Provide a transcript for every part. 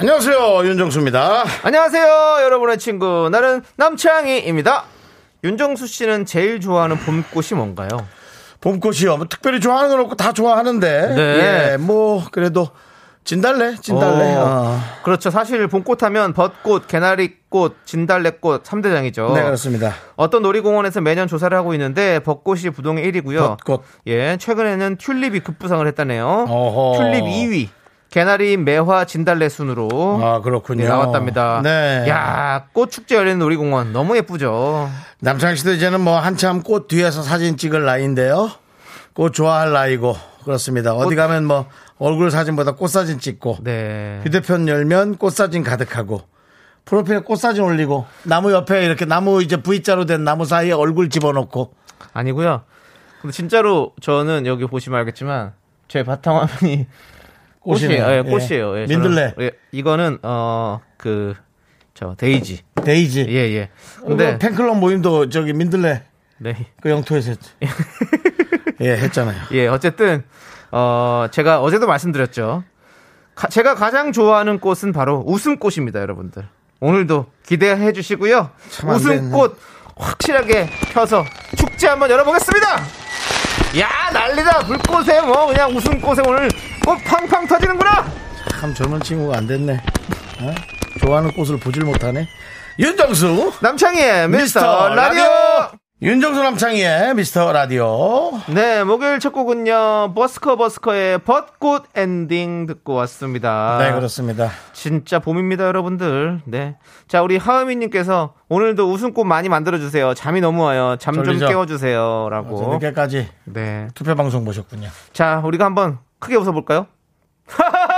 안녕하세요 윤정수입니다. 안녕하세요, 여러분의 친구. 나는 남창희입니다. 윤정수 씨는 제일 좋아하는 봄꽃이 뭔가요? 봄꽃이요. 뭐 특별히 좋아하는 건 없고 다 좋아하는데 네. 예, 뭐 그래도 진달래, 진달래. 어, 어. 그렇죠. 사실 봄꽃 하면 벚꽃, 개나리꽃, 진달래꽃 3대장이죠. 네 그렇습니다. 어떤 놀이공원에서 매년 조사를 하고 있는데 벚꽃이 부동의 1위고요. 벚꽃. 예, 최근에는 튤립이 급부상을 했다네요. 어허. 튤립 2위. 개나리, 매화, 진달래 순으로 아 그렇군요. 네, 나왔답니다. 네. 야, 꽃 축제 열리는 놀이공원 너무 예쁘죠. 남창 씨도 이제는 뭐 한참 꽃 뒤에서 사진 찍을 나이인데요. 꽃 좋아할 나이고 그렇습니다. 어디 가면 뭐 얼굴 사진보다 꽃 사진 찍고 네. 휴대폰 열면 꽃 사진 가득하고 프로필에 꽃 사진 올리고 나무 옆에 이렇게 나무 이제 V자로 된 나무 사이에 얼굴 집어넣고 아니고요. 근데 진짜로 저는 여기 보시면 알겠지만 제 바탕화면이 꽃이에요. 꽃이네요. 예, 꽃이에요. 예, 저는- 민들레. 예, 이거는 어 그 저 데이지. 데이지. 예, 예. 근데 근데 팬클럽 모임도 저기 민들레 네. 그 영토에서 했, 예 했잖아요. 예, 어쨌든 어 제가 어제도 말씀드렸죠. 가- 제가 가장 좋아하는 꽃은 바로 웃음꽃입니다, 여러분들. 오늘도 기대해 주시고요. 웃음꽃 확실하게 펴서 축제 한번 열어보겠습니다. 야 난리다 불꽃에 뭐 그냥 웃음꽃에 오늘 꽃 팡팡 터지는구나. 참 젊은 친구가 안 됐네. 어? 좋아하는 꽃을 보질 못하네. 윤정수 남창희의 미스터, 미스터 라디오. 라디오. 윤정수 남창희의 미스터 라디오. 네, 목요일 첫 곡은요. 버스커 버스커의 벚꽃 엔딩 듣고 왔습니다. 네 그렇습니다. 진짜 봄입니다, 여러분들. 네. 자, 우리 하은미님께서 오늘도 웃음꽃 많이 만들어주세요. 잠이 너무 와요. 잠 좀? 깨워주세요. 라고. 늦게까지 네. 투표 방송 보셨군요. 자, 우리가 한번 크게 웃어볼까요?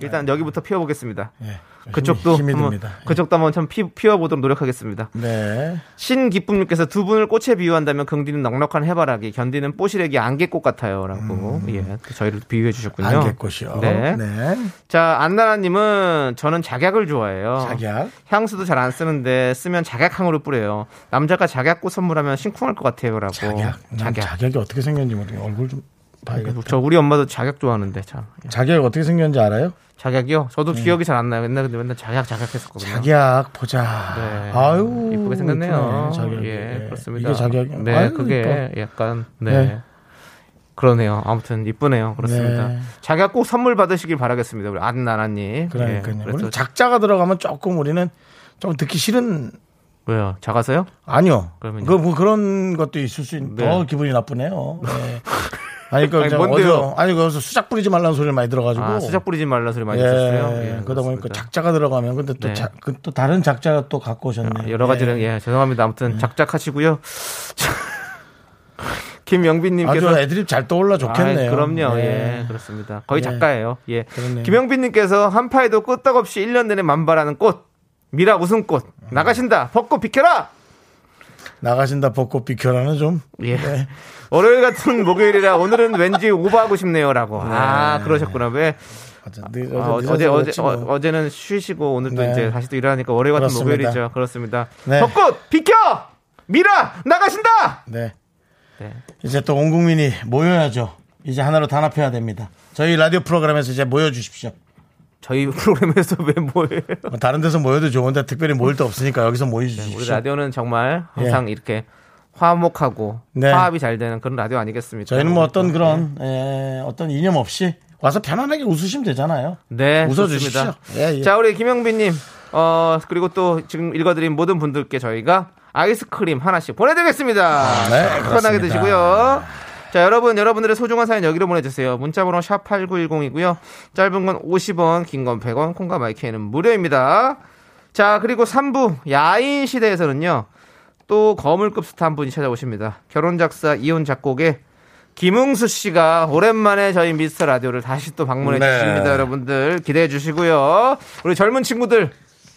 일단 여기부터 피워보겠습니다. 예. 그쪽도 힘이, 한번, 듭니다. 예. 그쪽도 한번 좀 피, 피워보도록 노력하겠습니다. 네. 신기쁨님께서 두 분을 꽃에 비유한다면 긍디는 넉넉한 해바라기, 견디는 뽀시래기 안개꽃 같아요라고 예 저희를 비유해 주셨군요. 음. 안개꽃이요. 네. 네. 자 안나라님은 저는 작약을 좋아해요. 작약. 향수도 잘 안 쓰는데 쓰면 작약향으로 뿌려요. 남자가 작약꽃 선물하면 심쿵할 것 같아요라고. 작약. 난 작약. 작약이 어떻게 생겼는지 모르겠 얼굴 좀 봐야겠다. 저 우리 엄마도 작약 좋아하는데 참. 작약이 어떻게 생겼는지 알아요? 작약이요? 저도 기억이 잘 안 나요. 옛날에 근데 맨날 작약 작약했었거든요. 작약 보자. 네. 아유 이쁘게 생겼네요. 이쁘네, 작약이. 예, 그렇습니다. 이게 작약이. 네, 아유, 그게 약간 네. 네. 그러네요. 아무튼 이쁘네요. 그렇습니다. 네. 작약 꼭 선물 받으시길 바라겠습니다. 우리 안나나님. 그러니까요. 예, 그래서 작자가 들어가면 조금 우리는 좀 듣기 싫은 왜요? 작아서요? 아니요. 그러면요? 그, 뭐 그런 것도 있을 수 있는, 네. 더 기분이 나쁘네요. 네. 아니, 그, 아니, 저 뭔데요? 아니, 거기서 수작 뿌리지 말라는 소리를 많이 들어가지고. 아, 수작 뿌리지 말라 소리 많이 예, 들었어요. 예, 그러다 보니까 그렇습니다. 작자가 들어가면, 근데 또, 네. 자, 그, 또 다른 작자가 또 갖고 오셨네. 아, 여러 가지는 예, 죄송합니다. 아무튼 작작하시고요. 김영빈님께서 아주 애드립 잘 떠올라 좋겠네요. 아이, 그럼요. 네. 예, 그렇습니다. 거의 네. 작가예요. 예. 그렇네요. 김영빈님께서 한파에도 끄떡없이 1년 내내 만발하는 꽃. 미라 웃음꽃. 나가신다. 벚꽃 비켜라! 나가신다 벚꽃 비켜라는 좀. 예. 네. 월요일 같은 목요일이라 오늘은 왠지 오버하고 싶네요라고. 아, 그러셨구나. 왜? 어제, 늦- 아, 어제, 어제, 그렇지 어, 뭐. 어 제는 쉬시고 오늘도 네. 이제 다시 또 일하니까 월요일 같은 그렇습니다. 목요일이죠. 그렇습니다. 네. 벚꽃 비켜! 미라 나가신다! 네. 네. 이제 또 온 국민이 모여야죠. 이제 하나로 단합해야 됩니다. 저희 라디오 프로그램에서 이제 모여 주십시오. 저희 프로그램에서 왜 뭐예요? 뭐 다른 데서 모여도 좋은데 특별히 모일 데 없으니까 여기서 모여주십시오. 우리 라디오는 정말 항상 이렇게 화목하고 예. 네. 화합이 잘 되는 그런 라디오 아니겠습니까? 저희는 뭐 어떤 그러니까. 그런 에, 어떤 이념 없이 와서 편안하게 웃으시면 되잖아요. 네, 웃어주십시오. 예, 예. 자, 우리 김영빈님, 어, 그리고 또 지금 읽어드린 모든 분들께 저희가 아이스크림 하나씩 보내드리겠습니다. 네, 편하게. 드시고요. 자, 여러분, 여러분들의 소중한 사연 여기로 보내주세요. 문자번호 샵8910이고요. 짧은 건 50원, 긴 건 100원, 콩과 마이크는 무료입니다. 자, 그리고 3부 야인 시대에서는요. 또 거물급 스타 한 분이 찾아오십니다. 결혼 작사 이혼 작곡의 김웅수 씨가 오랜만에 저희 미스터 라디오를 다시 또 방문해 네. 주십니다. 여러분들 기대해 주시고요. 우리 젊은 친구들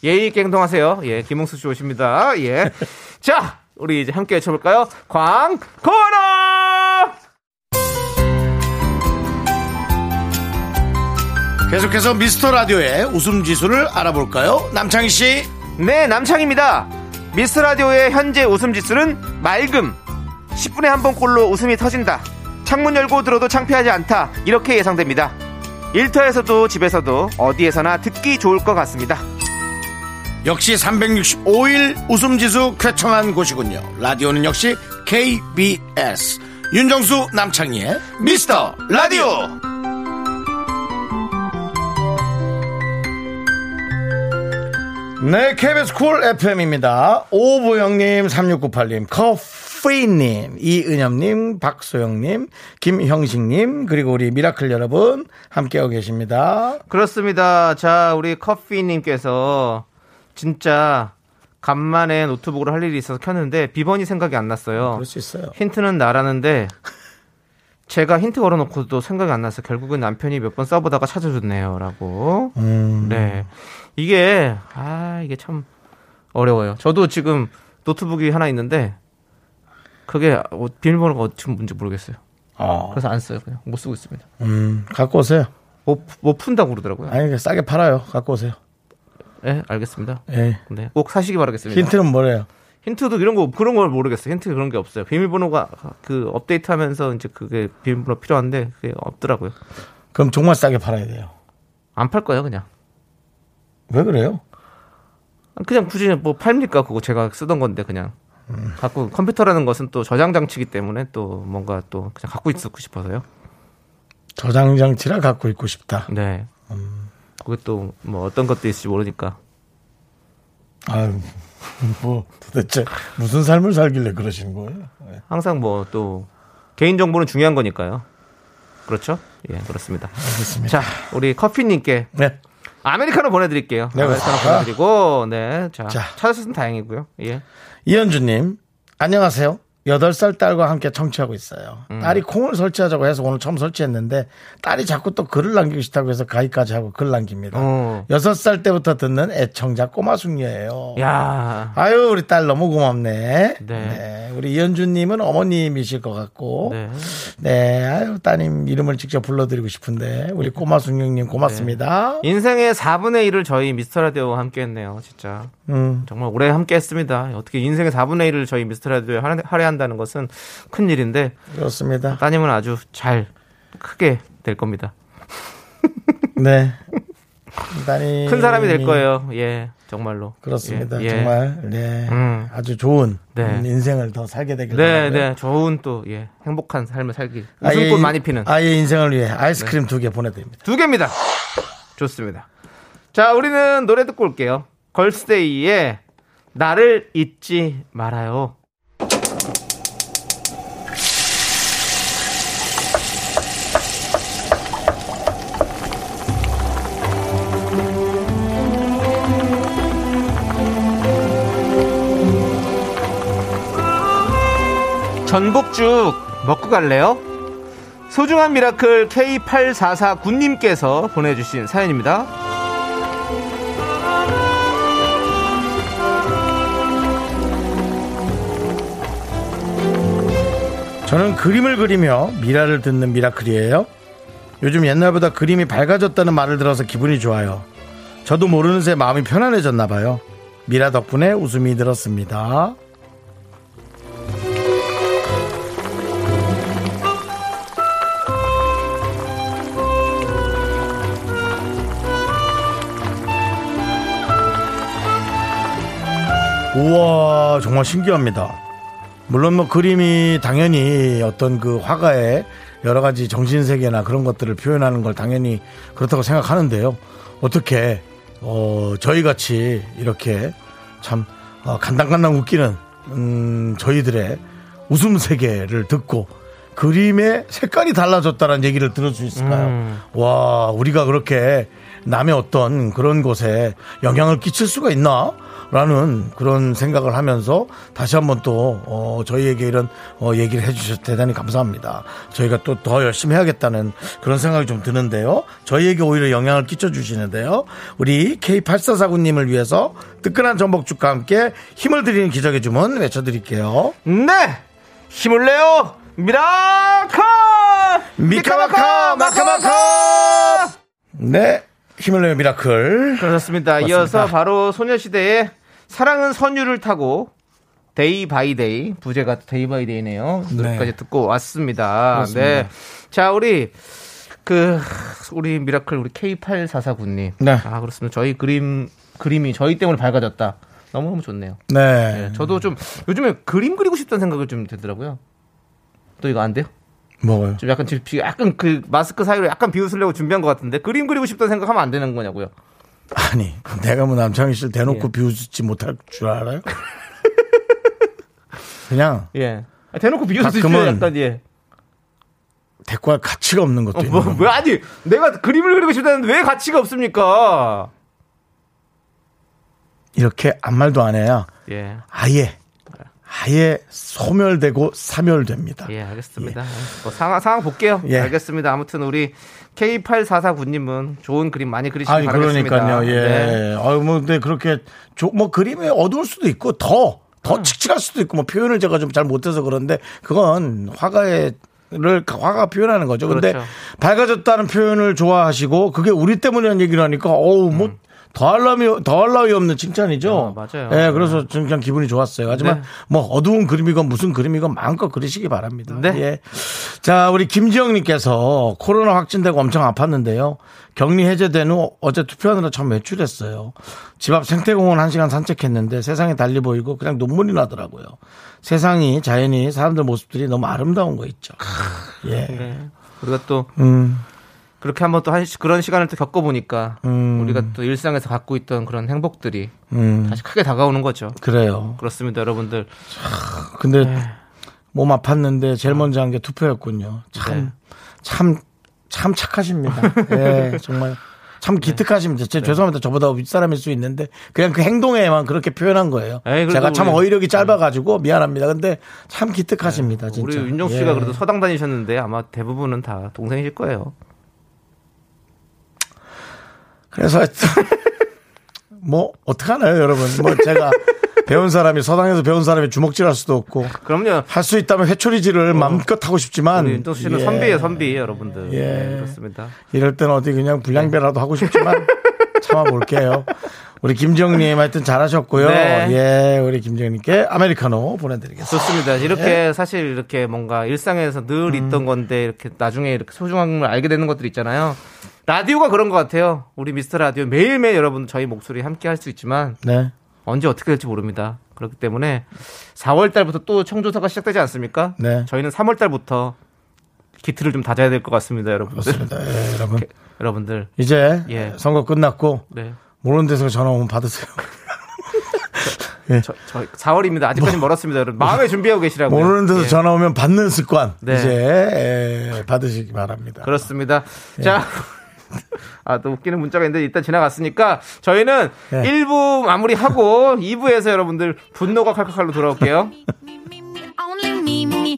예의 있게 행동하세요. 예, 김웅수 씨 오십니다. 예. 자, 우리 이제 함께 외쳐볼까요? 광고나! 계속해서 미스터 라디오의 웃음 지수를 알아볼까요? 남창희 씨. 네, 남창입니다. 미스터 라디오의 현재 웃음 지수는 맑음. 10분에 한 번 꼴로 웃음이 터진다. 창문 열고 들어도 창피하지 않다. 이렇게 예상됩니다. 일터에서도 집에서도 어디에서나 듣기 좋을 것 같습니다. 역시 365일 웃음 지수 쾌청한 곳이군요. 라디오는 역시 KBS. 윤정수 남창희의 미스터 라디오. 네, KBS 쿨 FM입니다. 오보영님, 3698님, 커피님, 이은엽님, 박소영님, 김형식님, 그리고 우리 미라클 여러분 함께하고 계십니다. 그렇습니다. 자, 우리 커피님께서 진짜 간만에 노트북으로 할 일이 있어서 켰는데 비번이 생각이 안 났어요. 그럴 수 있어요. 힌트는 나라는데 제가 힌트 걸어놓고도 생각이 안 나서 결국은 남편이 몇 번 써보다가 찾아줬네요라고. 음. 네, 이게 아 이게 참 어려워요. 저도 지금 노트북이 하나 있는데 그게 어, 비밀번호가 어떻게 뭔지 모르겠어요. 어, 그래서 안 써요. 그냥 못 쓰고 있습니다. 음, 갖고 오세요. 못, 못 푼다고 그러더라고요. 아니, 싸게 팔아요. 갖고 오세요. 네, 알겠습니다. 예. 네, 꼭 사시기 바라겠습니다. 힌트는 뭐래요? 힌트도 이런 거 그런 걸 모르겠어요. 힌트 그런 게 없어요. 비밀번호가 그 업데이트하면서 이제 그게 비밀번호 필요한데 그게 없더라고요. 그럼 정말 싸게 팔아야 돼요. 안 팔 거예요, 그냥. 왜 그래요? 그냥 굳이 뭐 팔니까 그거 제가 쓰던 건데 그냥 갖고 컴퓨터라는 것은 또 저장 장치이기 때문에 또 뭔가 또 그냥 갖고 있고 싶어서요. 저장 장치라 갖고 있고 싶다. 네. 그게 또뭐 어떤 것도 있을지 모르니까. 아유, 뭐 도대체 무슨 삶을 살길래 그러시는 거예요? 예. 항상 뭐 또 개인 정보는 중요한 거니까요. 그렇죠? 예, 그렇습니다. 알겠습니다. 자, 우리 커피님께 네. 아메리카노 보내드릴게요. 네, 아메리카노 그렇습니다. 보내드리고, 네. 자, 자. 찾았으면 다행이고요. 예. 이현주님, 안녕하세요. 8살 딸과 함께 청취하고 있어요. 음. 딸이 콩을 설치하자고 해서 오늘 처음 설치했는데 딸이 자꾸 또 글을 남기고 싶다고 해서 가입까지 하고 글 남깁니다. 어. 6살 때부터 듣는 애청자 꼬마 숙녀예요. 야 아유, 우리 딸 너무 고맙네. 네. 네, 우리 이현주님은 어머님이실 것 같고. 네. 네, 아유, 따님 이름을 직접 불러드리고 싶은데, 우리 꼬마 숙녀님 고맙습니다. 인생의 4분의 1을 저희 미스터 라디오와 함께 했네요, 진짜. 음, 정말 오래 함께 했습니다. 어떻게 인생의 4분의 1을 저희 미스터 라디오에 할애- 할애 한다는 것은 큰 일인데, 그렇습니다. 따님은 아주 잘, 크게 될 겁니다. 네. 따님. 큰 사람이 될 거예요. 예, 정말로. 그렇습니다. 예, 예. 정말, 네. 음. 아주 좋은 네. 음, 인생을 더 살게 되길 네, 바라고요. 네. 좋은 또, 예, 행복한 삶을 살기. 웃음꽃 인- 많이 피는. 아이의 인생을 위해 아이스크림 두개 보내드립니다. 두 개입니다. 좋습니다. 자, 우리는 노래 듣고 올게요. 걸스데이의 나를 잊지 말아요. 전복죽 먹고 갈래요? 소중한 미라클 K8449님께서 보내주신 사연입니다. 저는 그림을 그리며 미라를 듣는 미라클이에요. 요즘 옛날보다 그림이 밝아졌다는 말을 들어서 기분이 좋아요. 저도 모르는 새 마음이 편안해졌나 봐요. 미라 덕분에 웃음이 들었습니다. 우와 정말 신기합니다. 물론 뭐 그림이 당연히 어떤 그 화가의 여러 가지 정신 세계나 그런 것들을 표현하는 걸 당연히 그렇다고 생각하는데요. 어떻게 어 저희 같이 이렇게 참 어, 간당간당 웃기는 음 저희들의 웃음 세계를 듣고 그림의 색깔이 달라졌다는 얘기를 들을 수 있을까요? 음. 와 우리가 그렇게 남의 어떤 그런 곳에 영향을 끼칠 수가 있나? 라는 그런 생각을 하면서 다시 한번 또 어, 저희에게 이런 어, 얘기를 해주셔서 대단히 감사합니다. 저희가 또 더 열심히 해야겠다는 그런 생각이 좀 드는데요. 저희에게 오히려 영향을 끼쳐주시는데요. 우리 K8449님을 위해서 뜨끈한 전복죽과 함께 힘을 드리는 기적의 주문 외쳐드릴게요. 네! 힘을 내요! 미라클! 미카마카 마카마카 네 힘을 내요 미라클 그렇습니다. 이어서 바로 소녀시대의 사랑은 선율을 타고 Day by Day 부제가 Day by Day네요. 노래까지 듣고 왔습니다. 그렇습니다. 네. 자, 우리 그 우리 미라클 우리 K8449 님. 네. 아, 그렇습니다. 저희 그림 그림이 저희 때문에 밝아졌다. 너무너무 좋네요. 네 네, 저도 좀 요즘에 그림 그리고 싶다는 생각이 좀 들더라고요. 또 이거 안 돼요? 뭐가요 좀 약간 지금 약간 그 마스크 사이로 약간 비웃으려고 준비한 것 같은데 그림 그리고 싶다는 생각하면 안 되는 거냐고요. 아니 내가 뭐 남창희 씨를 대놓고 예. 비웃지 못할 줄 알아요 그냥 예. 아, 대놓고 비웃을 수 가끔은 약간 예. 대꾸할 가치가 없는 것도 어, 있는 뭐, 거뭐 아니 내가 그림을 그리고 싶다는데 왜 가치가 없습니까? 이렇게 아무 말도 안 해야 예. 아예 아예 소멸되고 사멸됩니다 예, 알겠습니다. 뭐 상황 상황 볼게요. 예. 알겠습니다. 아무튼 우리 K8449님은 좋은 그림 많이 그리시기 아니 바라겠습니다. 그러니까요. 예. 네. 아유 뭐 근데 그렇게 조- 뭐 그림이 어두울 수도 있고 더 더 음. 칙칙할 수도 있고 뭐 표현을 제가 좀 잘 못해서 그런데 그건 화가의 를 화가 표현하는 거죠. 근데 그렇죠. 밝아졌다는 표현을 좋아하시고 그게 우리 때문이라는 얘기를 하니까 어우 뭐 더할 나위 더할 나위 없는 칭찬이죠. 음. 어, 맞아요. 예, 그래서 좀 그냥 기분이 좋았어요. 하지만 네. 뭐 어두운 그림이건 무슨 그림이건 마음껏 그리시기 바랍니다. 네. 예. 자, 우리 김지영님께서 코로나 확진되고 엄청 아팠는데요. 격리 해제된 후 어제 투표하느라 참 외출했어요. 집 앞 생태공원 한 시간 산책했는데 세상이 달리 보이고 그냥 눈물이 나더라고요. 세상이 자연이 사람들 모습들이 너무 아름다운 거 있죠. 예. 네. 우리가 또 음, 그렇게 한번 또 한, 시- 그런 시간을 또 겪어보니까 음. 우리가 또 일상에서 갖고 있던 그런 행복들이 음, 다시 크게 다가오는 거죠. 그래요. 그렇습니다, 여러분들. 근데 네. 몸 아팠는데 제일 먼저 한 게 투표였군요. 참, 네. 참, 참 착하십니다. 예, 정말. 참 기특하십니다. 제 죄송합니다. 저보다 윗사람일 수 있는데 그냥 그 행동에만 그렇게 표현한 거예요. 에이, 제가 참 우리- 네. 어휘력이 짧아가지고 미안합니다. 근데 참 기특하십니다. 진짜. 우리 윤정 씨가 예. 그래도 서당 다니셨는데 아마 대부분은 다 동생이실 거예요. 그래서 뭐 어떡하나요, 여러분? 뭐 제가 배운 사람이 서당에서 배운 사람이 주먹질할 수도 없고 그럼요. 할 수 있다면 회초리질을 마음껏 하고 싶지만 어. 윤정 씨는 예. 선비예요, 선비 여러분들. 예. 네, 그렇습니다. 이럴 땐 어디 그냥 불량배라도 하고 싶지만 참아볼게요. 우리 김정님 하여튼 잘하셨고요. 네. 예, 우리 김정님께 아메리카노 보내드리겠습니다. 좋습니다. 이렇게 네. 사실 이렇게 뭔가 일상에서 늘 음. 있던 건데 이렇게 나중에 이렇게 소중한 걸 알게 되는 것들 있잖아요. 라디오가 그런 것 같아요. 우리 미스터 라디오 매일매일 여러분 저희 목소리 함께 할 수 있지만 네. 언제 어떻게 될지 모릅니다. 그렇기 때문에 4월 달부터 또 청조사가 시작되지 않습니까? 네. 저희는 3월 달부터 기틀을 좀 다져야 될 것 같습니다, 여러분들. 그렇습니다. 예, 여러분. 여러분들. 이제 예. 선거 끝났고 네. 모르는 데서 전화 오면 받으세요. 저, 저 4월입니다. 아직까지 멀었습니다, 여러분. 마음에 준비하고 계시라고요. 뭐 모르는 데서 예. 전화 오면 받는 습관 네. 이제 예, 받으시기 바랍니다. 그렇습니다. 예. 자. 아, 또 웃기는 문자가 있는데 일단 지나갔으니까 저희는 예. 1부 마무리하고 2부에서 여러분들 분노가 칼칼칼로 돌아올게요. Me, me, me,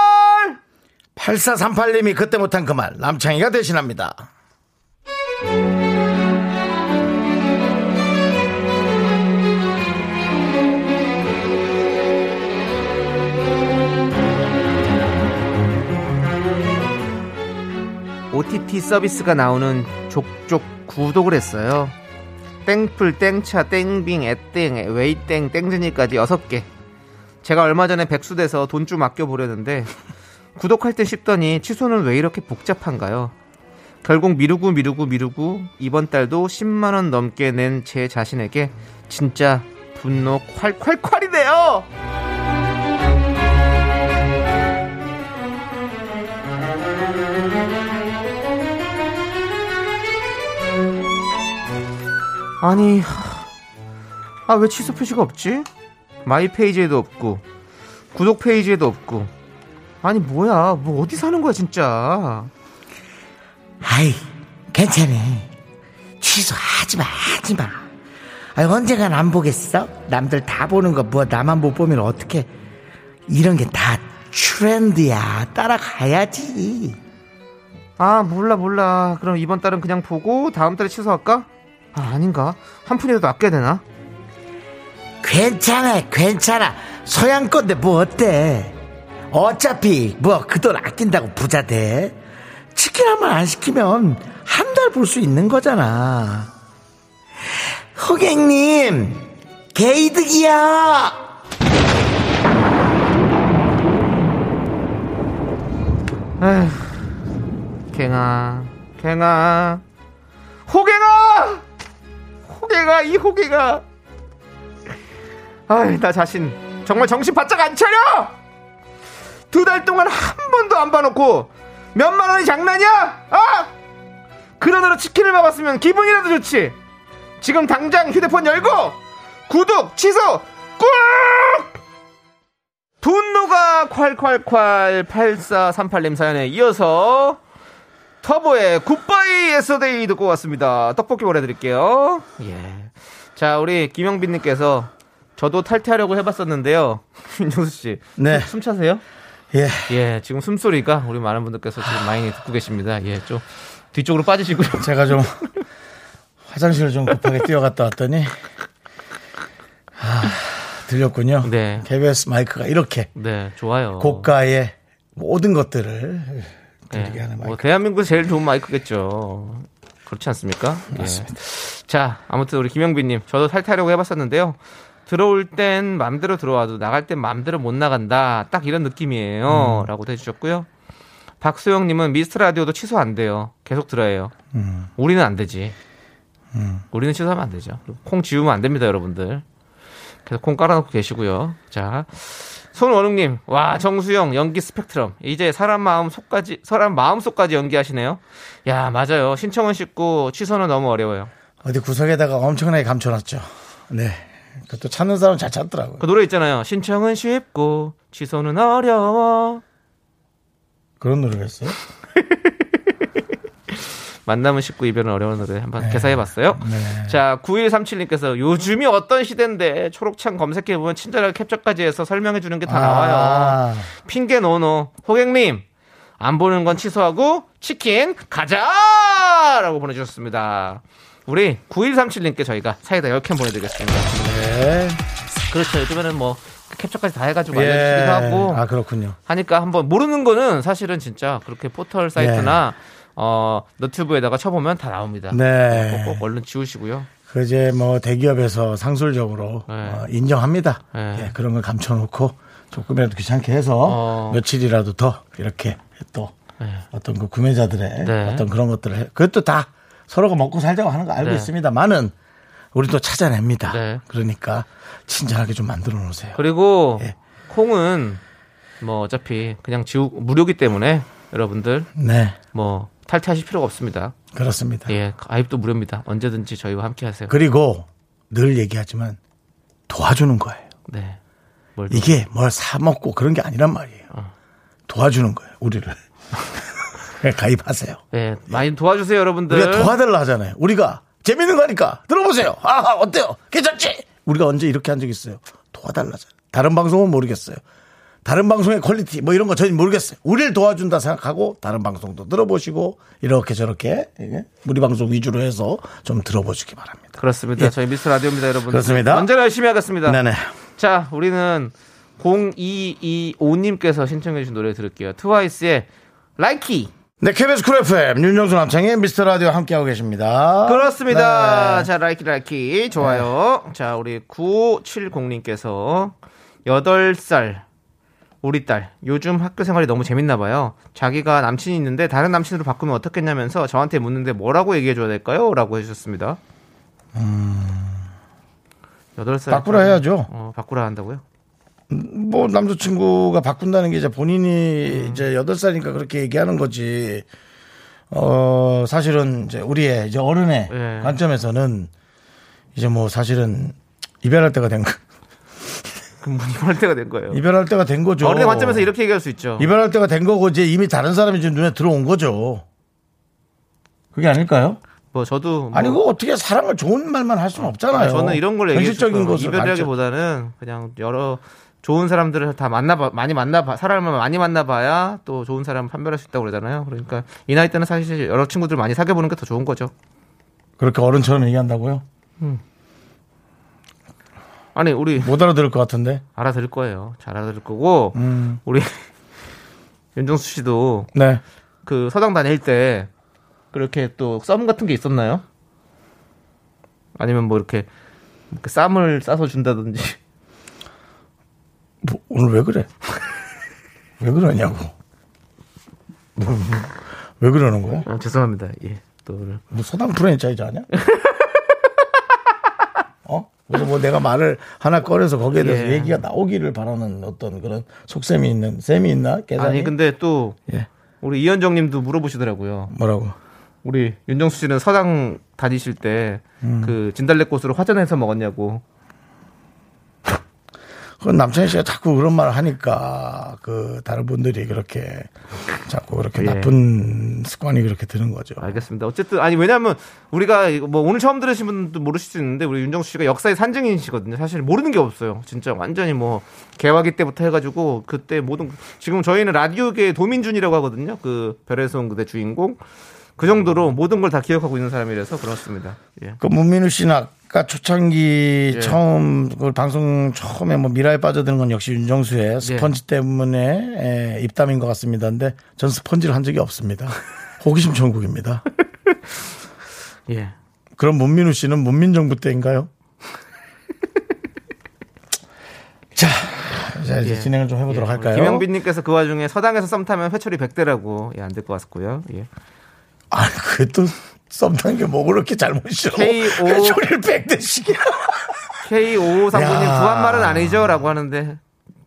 8438님이 그때 못한 그 말 남창희가 대신합니다. OTT 서비스가 나오는 족족 구독을 했어요. 땡풀, 땡차, 땡빙, 애땡, 웨이땡, 땡즈니까지 6개. 제가 얼마 전에 백수돼서 돈 좀 아껴보려는데 구독할 땐 쉽더니 취소는 왜 이렇게 복잡한가요? 결국 미루고 미루고 미루고 이번 달도 10만 원 넘게 낸 제 자신에게 진짜 분노 콸콸콸이네요. 아니 아 왜 취소 표시가 없지? my 페이지에도 없고 구독 페이지에도 없고 아니 뭐야 뭐 어디 사는 거야 진짜 아이, 괜찮아. 취소하지 마, 하지 마. 아이, 언젠간 안 보겠어? 남들 다 보는 거 뭐 나만 못 보면 어떡해. 이런 게 다 트렌드야. 따라가야지. 아 몰라 몰라 그럼 이번 달은 그냥 보고 다음 달에 취소할까? 아 아닌가 한 푼이라도 아껴야 되나? 괜찮아, 괜찮아. 소양 건데 뭐 어때? 어차피 뭐 그 돈 아낀다고 부자 돼. 치킨 한 번 안 시키면 한 달 볼 수 있는 거잖아. 호객님, 게이득이야. 에휴 갱아 갱아 호갱아 호갱아 이 호갱아 아이 나 자신 정말 정신 바짝 안 차려 두 달 동안 한 번도 안 봐놓고 몇만 원이 장난이야 아 그러느라 치킨을 먹었으면 기분이라도 좋지 지금 당장 휴대폰 열고 구독 취소 꾹 분노가 콸콸콸 8438님 사연에 이어서 터보의 Goodbye Yesterday 듣고 왔습니다. 떡볶이 보내드릴게요. 예. 자, 우리 김영빈님께서 저도 탈퇴하려고 해봤었는데요. 윤정수 씨. 네. 숨 차세요? 예. 예, 지금 숨소리가 우리 많은 분들께서 지금 많이 듣고 계십니다. 예, 좀 뒤쪽으로 빠지시고요. 제가 좀 화장실을 좀 급하게 뛰어갔다 왔더니 아, 들렸군요. 네. KBS 마이크가 이렇게 네, 좋아요. 고가의 모든 것들을 들리게 네, 하는 뭐 마이크. 대한민국 제일 좋은 마이크겠죠. 그렇지 않습니까? 맞습니다. 예. 자, 아무튼 우리 김영빈님, 저도 탈퇴하려고 해봤었는데요. 들어올 땐 맘대로 들어와도 나갈 땐 맘대로 못 나간다. 딱 이런 느낌이에요. 음. 라고 해주셨고요. 박소영님은 미스트 라디오도 취소 안 돼요. 계속 들어야 해요. 음. 우리는 안 되지. 우리는 취소하면 안 되죠. 콩 지우면 안 됩니다, 여러분들. 계속 콩 깔아놓고 계시고요. 자, 손원웅님, 와 정수영 연기 스펙트럼. 이제 사람 마음 속까지 사람 마음 속까지 연기하시네요. 야 맞아요. 신청은 쉽고 취소는 너무 어려워요. 어디 구석에다가 엄청나게 감춰놨죠. 네. 그것도 찾는 사람 잘 찾더라고요. 그 노래 있잖아요. 신청은 쉽고 취소는 어려워. 그런 노래가 있어요? 만남은 쉽고 이별은 어려운 노래 한번 개사해봤어요. 네. 자, 9137님께서 요즘이 어떤 시대인데 초록창 검색해보면 친절하게 캡처까지 해서 설명해주는 게 다 나와요. 아, 핑계 no no. 호객님, 안 보는 건 취소하고 치킨 가자! 라고 보내주셨습니다. 우리 9137님께 저희가 사이다 10캔 보내드리겠습니다. 네. 그렇죠. 요즘에는 뭐 캡처까지 다 해가지고 예. 알려주기도 하고 아, 그렇군요. 하니까 한번 모르는 거는 사실은 진짜 그렇게 포털 사이트나 예. 어, 너튜브에다가 쳐보면 다 나옵니다. 네. 꼭, 꼭 얼른 지우시고요. 그 이제 뭐 대기업에서 상술적으로 네. 어, 인정합니다. 네. 예, 그런 걸 감춰놓고 조금이라도 귀찮게 해서 어. 며칠이라도 더 이렇게 또 네. 어떤 그 구매자들의 네. 어떤 그런 것들을 해. 그것도 다 서로가 먹고 살자고 하는 거 알고 네. 있습니다만은 우리도 찾아냅니다. 네. 그러니까 친절하게 좀 만들어 놓으세요. 그리고 예. 콩은 뭐 어차피 그냥 지우 무료기 때문에 여러분들 네, 뭐 탈퇴하실 필요가 없습니다. 그렇습니다. 예, 가입도 무료입니다. 언제든지 저희와 함께 하세요. 그리고 늘 얘기하지만 도와주는 거예요. 네. 뭘 이게 뭘 사 먹고 그런 게 아니란 말이에요. 어. 도와주는 거예요, 우리를. 가입하세요. 네, 많이 도와주세요, 여러분들. 우리가 도와달라 하잖아요. 우리가 재밌는 거니까 들어보세요. 아, 어때요? 괜찮지? 우리가 언제 이렇게 한 적 있어요? 도와달라잖아요. 다른 방송은 모르겠어요. 다른 방송의 퀄리티 뭐 이런 거 저희는 모르겠어요. 우리를 도와준다 생각하고 다른 방송도 들어보시고 이렇게 저렇게 예, 우리 방송 위주로 해서 좀 들어보시기 바랍니다. 그렇습니다. 예. 저희 미스터 라디오입니다, 여러분. 그렇습니다. 언제나 열심히 하겠습니다. 네네. 자, 우리는 0225님께서 신청해주신 노래 들을게요. 트와이스의 Likey. 네, KBS 쿨 FM, 윤정수 남창희의 미스터 라디오 함께하고 계십니다. 그렇습니다. 네. 자, Likey Likey 좋아요. 자, 우리 9570님께서 8살 우리 딸 요즘 학교 생활이 너무 재밌나 봐요. 자기가 남친이 있는데 다른 남친으로 바꾸면 어떻겠냐면서 저한테 묻는데 뭐라고 얘기해 줘야 될까요? 라고 해 주셨습니다. 살 음. 바꾸라 해야죠. 어, 바꾸라 한다고요? 뭐, 남자친구가 바꾼다는 게 이제 본인이 음. 이제 8살이니까 그렇게 얘기하는 거지. 어, 사실은 이제 우리의 이제 어른의 예. 관점에서는 이제 뭐 사실은 이별할 때가 된 거. 그럼 뭐 이럴 때가 된 거예요. 이별할 때가 된 거죠. 어른의 관점에서 이렇게 얘기할 수 있죠. 이별할 때가 된 거고 이제 이미 다른 사람이 지금 눈에 들어온 거죠. 그게 아닐까요? 뭐 저도 뭐 아니고 어떻게 사랑을 좋은 말만 할 수는 없잖아요. 아니, 저는 이런 걸 현실적인 줬어요. 것을 이별이라기보다는 그냥 여러 좋은 사람들을 다 만나봐 많이 만나봐 사람을 많이 만나봐야 또 좋은 사람 판별할 수 있다고 그러잖아요. 그러니까 이 나이 때는 사실 여러 친구들 많이 사귀어 보는 게 더 좋은 거죠. 그렇게 어른처럼 얘기한다고요? 아니 우리 못 알아들을 것 같은데. 알아들을 거예요. 잘 알아들을 거고 음. 우리 윤정수 씨도 네. 그 서당 다닐 때 그렇게 또 썸 같은 게 있었나요? 아니면 뭐 이렇게 이렇게 쌈을 싸서 준다든지 뭐, 오늘 왜 그래? 왜 그러냐고. 뭐, 왜 그러는 거야? 아, 죄송합니다. 예. 또 오늘 뭐 소당 프랜차이즈 아니야? 어? 그래서 뭐 내가 말을 하나 꺼내서 거기에 대해서 예. 얘기가 나오기를 바라는 어떤 그런 속셈이 있는 셈이 있나? 계산이? 아니 근데 또 예. 우리 이현정 님도 물어보시더라고요. 뭐라고? 우리 윤정수 씨는 서당 다니실 때그 진달래꽃으로 화전해서 먹었냐고. 그건 남창희 씨가 자꾸 그런 말을 하니까 그 다른 분들이 그렇게 자꾸 그렇게 예. 나쁜 습관이 그렇게 드는 거죠. 알겠습니다. 어쨌든 아니 왜냐면 우리가 뭐 오늘 처음 들으신 분도 모르실 수 있는데 우리 윤정수 씨가 역사의 산증인이시거든요. 사실 모르는 게 없어요. 진짜 완전히 뭐 개화기 때부터 해가지고 그때 모든 지금 저희는 라디오계의 도민준이라고 하거든요. 그 별에서 온 그대 주인공 그 정도로 모든 걸 다 기억하고 있는 사람이라서 그렇습니다. 예. 그 문민우 씨는 아까 초창기 예. 처음 그 방송 처음에 뭐 미라에 빠져드는 건 역시 예. 윤정수의 스펀지 때문에 에, 입담인 것 같습니다. 근데 전 스펀지를 한 적이 없습니다. 호기심 천국입니다. 예. 그럼 문민우 씨는 문민정부 때인가요? 자, 자 이제 예. 진행을 좀 해보도록 예. 할까요? 김영빈님께서 그 와중에 서당에서 썸 타면 회초리 100대라고 예, 안 될 것 같고요. 예. 아, 그게 또 썸탄 게뭐 그렇게 잘못이요? K.O. 회초리를 백대씩이야. K5539님 야. 부한 말은 아니죠? 라고 하는데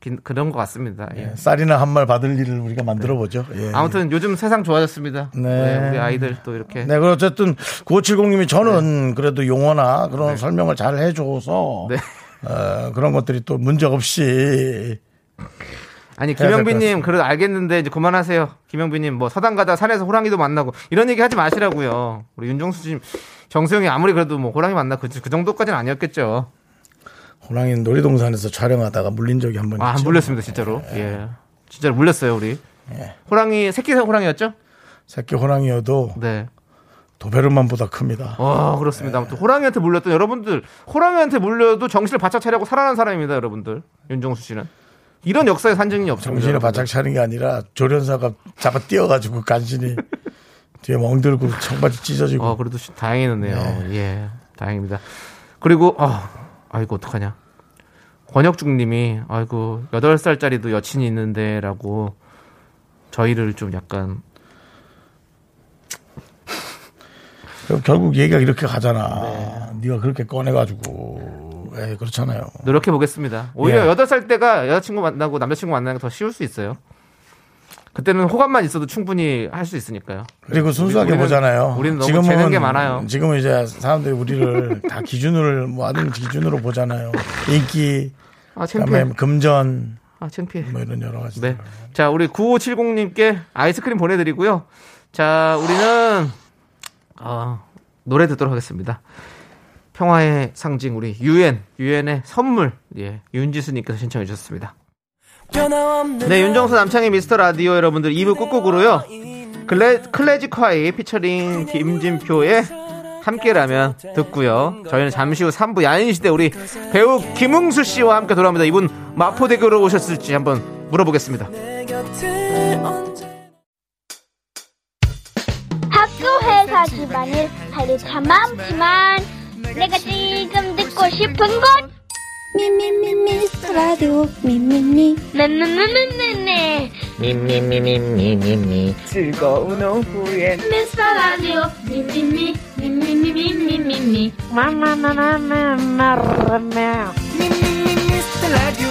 긴- 그런 것 같습니다. 예. 쌀이나 한 말 받을 일을 우리가 만들어 보죠. 예. 아무튼 요즘 세상 좋아졌습니다. 네. 네, 우리 아이들 또 이렇게 네, 그 어쨌든 9570님이 저는 그래도 용어나 그런 설명을 잘 해줘서 네. 어, 그런 것들이 또 문제 없이 아니 김영빈님. 그래도 알겠는데 이제 그만하세요. 김영빈님 뭐 서당 가다 산에서 호랑이도 만나고 이런 얘기 하지 마시라고요. 우리 윤정수 씨 정수영이 아무리 그래도 뭐 호랑이 만나 그, 그 정도까지는 아니었겠죠. 호랑이 놀이동산에서 촬영하다가 물린 적이 한번 아, 안 있죠. 물렸습니다 진짜로. 예, 진짜 로 물렸어요 우리. 예. 호랑이 새끼 호랑이였죠? 새끼 호랑이여도 네. 도베르만보다 큽니다. 어 그렇습니다. 아무튼 호랑이한테 물렸던 여러분들 호랑이한테 물려도 정신을 바짝 차리고 살아난 사람입니다 여러분들. 윤정수 씨는 이런 역사의 산증이 없습니다. 정신을. 바짝 차는 게 아니라 조련사가 잡아 뛰어가지고 간신히 뒤에 멍들고 청바지 찢어지고 어, 그래도 시- 다행이네요. 예, 다행입니다. 그리고, 아, 아이고, 어떡하냐. 권혁중 님이, 아이고, 8살짜리도 여친이 있는데, 라고, 저희를 좀 약간, 결국 얘기가 이렇게 가잖아. 네. 가 그렇게 꺼내가지고 에 그렇잖아요. 노력해 보겠습니다. 오히려 예. 8살 때가 여자친구 만나고 남자친구 만나는 게 더 쉬울 수 있어요. 그때는 호감만 있어도 충분히 할 수 있으니까요. 그리고 순수하게 우리는- 보잖아요. 우리는 너무 재는 게 많아요. 지금은 이제 사람들이 우리를 다 기준을 뭐 하는 기준으로 보잖아요. 인기, 아. 그다음에 금전 아, 창피해. 뭐 이런 여러 가지. 네. 자, 우리 9570님께 아이스크림 보내드리고요. 자, 우리는, 어, 노래 듣도록 하겠습니다. 평화의 상징, 우리 유엔, 유엔의 선물, 예, 윤지수님께서 신청해 주셨습니다. 네, 윤정수 남창의 미스터 라디오 여러분들 2부 끝곡으로요. 클래, 클래지콰이 피처링 김진표의 함께라면 듣고요. 저희는 잠시 후 3부 야인시대 우리 배우 김응수 씨와 함께 돌아옵니다. 이분 마포대교로 오셨을지 한번 물어보겠습니다. 하지만은 할일 참 많지만 싶은 곳 미미미 미스터 라디오 미미미 네네네네네 미미미미미미미 즐거운 오후에 미스터 라디오 미미미 미미미미미미미 미미미 미스터 라디오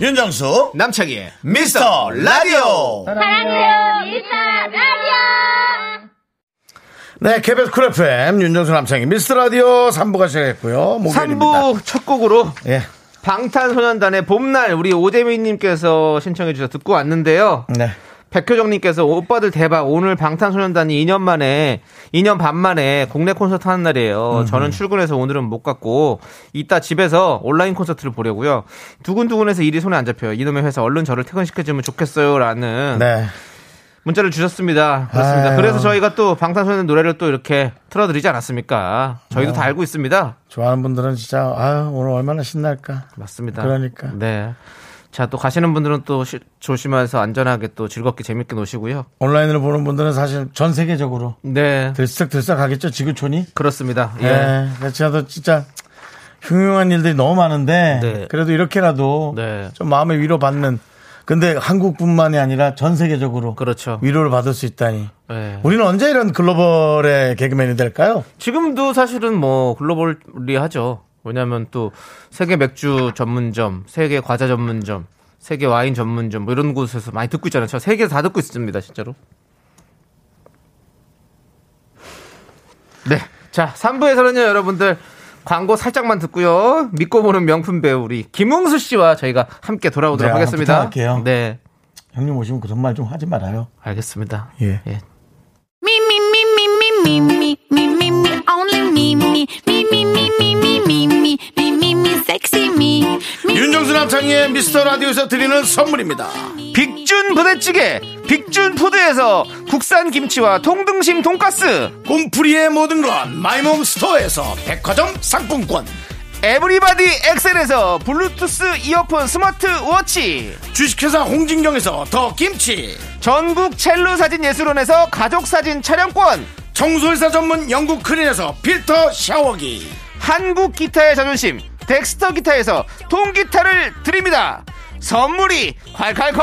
윤정수 남창희의 미스터 라디오 사랑해요 미스터 라디오 네 KBS 쿨 FM 윤정수 남창희 미스터 라디오 3부가 시작했고요 목요일입니다 3부 첫 곡으로 예. 방탄소년단의 봄날 우리 오재민님께서 신청해 주셔서 듣고 왔는데요. 네. 백효정님께서 오빠들 대박 오늘 방탄소년단이 2년 만에 2년 반 만에 국내 콘서트 하는 날이에요. 저는 출근해서 오늘은 못 갔고 이따 집에서 온라인 콘서트를 보려고요. 두근두근해서 일이 손에 안 잡혀요. 이놈의 회사 얼른 저를 퇴근시켜주면 좋겠어요라는 네. 문자를 주셨습니다. 그렇습니다. 아유. 그래서 저희가 또 방탄소년단 노래를 또 이렇게 틀어드리지 않았습니까? 저희도 다 알고 있습니다. 좋아하는 분들은 진짜 아유 오늘 얼마나 신날까 맞습니다. 그러니까. 네. 자, 또 가시는 분들은 또 시- 조심해서 안전하게 또 즐겁게 재밌게 노시고요. 온라인으로 보는 분들은 사실 전 세계적으로 네. 들썩들썩 하겠죠 지구촌이 그렇습니다. 예. 예. 그래서 저도 진짜 흉흉한 일들이 너무 많은데 네. 그래도 이렇게라도 네. 좀 마음의 위로 받는 근데 한국뿐만이 아니라 전 세계적으로 그렇죠. 위로를 받을 수 있다니 예. 우리는 언제 이런 글로벌의 개그맨이 될까요? 지금도 사실은 뭐 글로벌리 하죠. 왜냐하면 또 세계 맥주 전문점, 세계 과자 전문점, 세계 와인 전문점 뭐 이런 곳에서 많이 듣고 있잖아요. 저 세계 다 듣고 있습니다, 진짜로. 네. 자, 3부에서는요, 여러분들 광고 살짝만 듣고요. 믿고 보는 명품 배우 우리 김웅수 씨와 저희가 함께 돌아오도록 네, 하겠습니다. 부탁할게요. 네. 형님 오시면 그런 말 좀 하지 말아요. 알겠습니다. 예. 예. Only me, 윤정수 남창희의 미스터 라디오에서 드리는 선물입니다. 빅준 부대찌개, 빅준 푸드에서 국산 김치와 통등심 돈가스, 곰풀이의 모든 건 마이몸 스토어에서 백화점 상품권, 에브리바디 엑셀에서 블루투스 이어폰 스마트 워치, 주식회사 홍진경에서 더 김치, 전국 첼로 사진 예술원에서 가족 사진 촬영권. 청소회사 전문 영국 크린에서 필터 샤워기 한국 기타의 자존심, 덱스터 기타에서 통기타를 드립니다. 선물이 콸콸콸!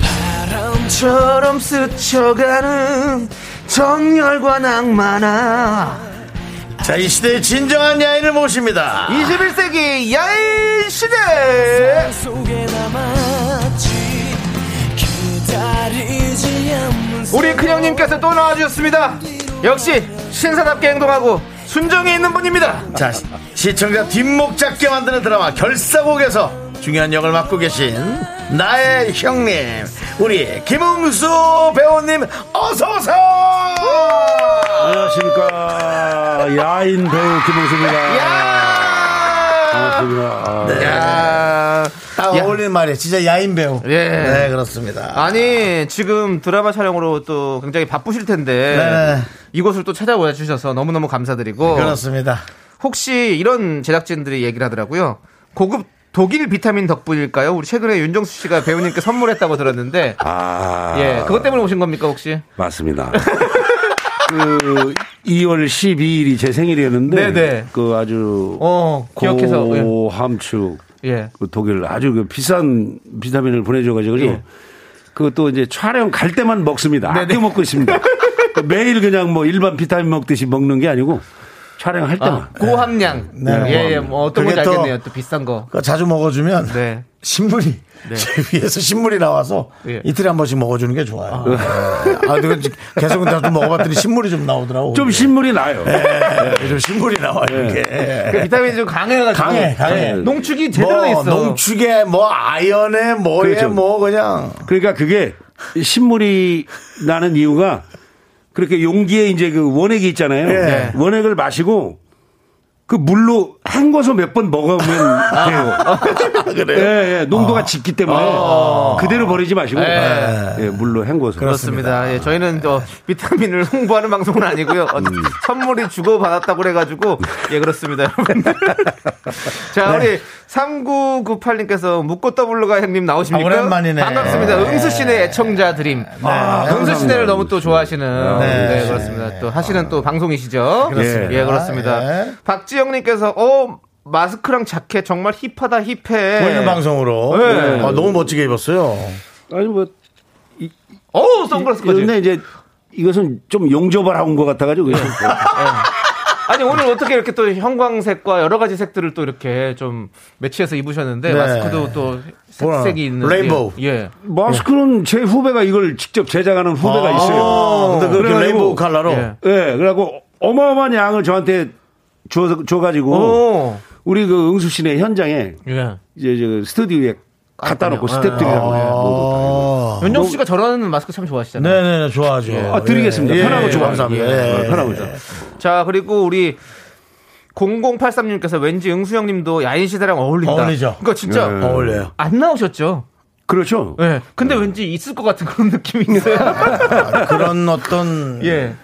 바람처럼 스쳐가는 정열과 낭만아 자 이 시대의 진정한 야인을 모십니다. 21세기 야인 시대! 우리 큰형님께서 또 나와주셨습니다. 역시 신사답게 행동하고 순정이 있는 분입니다. 자 시- 시청자 뒷목 잡게 만드는 드라마 결사곡에서 중요한 역을 맡고 계신 나의 형님 우리 김웅수 배우님 어서 오세요 안녕하십니까 야인 배우 김홍수입니다. 야 반갑습니다. 아, 야. 딱 야. 어울리는 말이에요 진짜 야인 배우 예. 네 그렇습니다 아니 지금 드라마 촬영으로 또 굉장히 바쁘실 텐데 네. 이곳을 또 찾아와 주셔서 너무너무 감사드리고 그렇습니다 혹시 이런 제작진들이 얘기를 하더라고요. 고급 독일 비타민 덕분일까요? 우리 최근에 윤정수 씨가 배우님께 선물했다고 들었는데 아, 예 그것 때문에 오신 겁니까 혹시? 맞습니다. 그 2월 12일이 제 생일이었는데 네네. 그 아주 어 기억해서 예. 고함축 예. 그 독일 아주 그 비싼 비타민을 보내줘가지고 예. 그것도 이제 촬영 갈 때만 먹습니다. 네네. 아껴 먹고 있습니다. 그 매일 그냥 뭐 일반 비타민 먹듯이 먹는 게 아니고 촬영할 때만. 아, 고함량. 네. 예, 예, 뭐 어떤 건지 또- 알겠네요. 또 비싼 거. 그거 자주 먹어주면 네. 신물이 제 위에서 신물이 나와서 예. 이틀에 한 번씩 먹어주는 게 좋아요. 네. 아, 근데 계속 좀 먹어봤더니 신물이 좀 나오더라고. 좀 신물이 나요. 예, 좀 신물이 나와 이게. 그 비타민이 좀 강해가지고. 강해, 강해. 예. 농축이 제대로 돼 있어. 뭐 농축에 뭐 아연에 뭐에 그렇죠. 뭐 그냥 그러니까 그게 신물이 나는 이유가 그렇게 용기에 이제 그 원액이 있잖아요. 예. 원액을 마시고 그 물로 헹궈서 몇 번 먹으면 돼요. 그래요? 예, 예, 농도가 짙기 때문에 그대로 버리지 마시고 네. 예, 물로 헹궈서. 그렇습니다. 예, 저희는 저 비타민을 홍보하는 방송은 아니고요. 어, 선물이 주고 받았다고 그래가지고 예 그렇습니다, 여러분. 자 우리 3998님께서 묵고 더블로가 형님 나오십니까? 아, 오랜만이네. 반갑습니다. 네. 응수 씨네 애청자 드림. 아, 응수 씨네를 너무 또 좋아하시는 네, 네. 그렇습니다. 또 하시는 또 방송이시죠? 그렇습니다. 예 그렇습니다. 예. 박지영님께서 어 마스크랑 자켓 정말 힙하다 힙해. 보이는 방송으로 네. 아, 너무 멋지게 입었어요. 아니 뭐 어우 선글라스까지. 근데 이제 이것은 좀 용접을 하고 온 것 같아가지고 아니 오늘 어떻게 이렇게 또 형광색과 여러 가지 색들을 또 이렇게 좀 매치해서 입으셨는데 네. 마스크도 또 색색이 있는 레인보우. 예. 예. 마스크는 제 후배가 이걸 직접 제작하는 후배가 있어요. 아, 근데 그 레인보우 컬러로 예. 예, 그래갖고 어마어마한 양을 저한테 줘, 줘가지고 오. 우리 그 응수 씨네 현장에 예. 이제 저 스튜디오에 갖다 놓고 아, 스탭들이랑 아. 윤정 씨가 저런 마스크 참 좋아하시잖아요. 네네 좋아하죠. 아, 드리겠습니다. 예, 편하고 예, 좋아요. 감사합니다. 예, 예. 편하고 좋아요. 자 그리고 우리 0083님께서 왠지 응수 형님도 야인 시대랑 어울린다. 어울리죠. 그러니까 진짜 네. 어울려요. 안 나오셨죠? 그렇죠. 예. 근데 왠지 있을 것 같은 그런 느낌이 있어요. 아, 그런 어떤 예.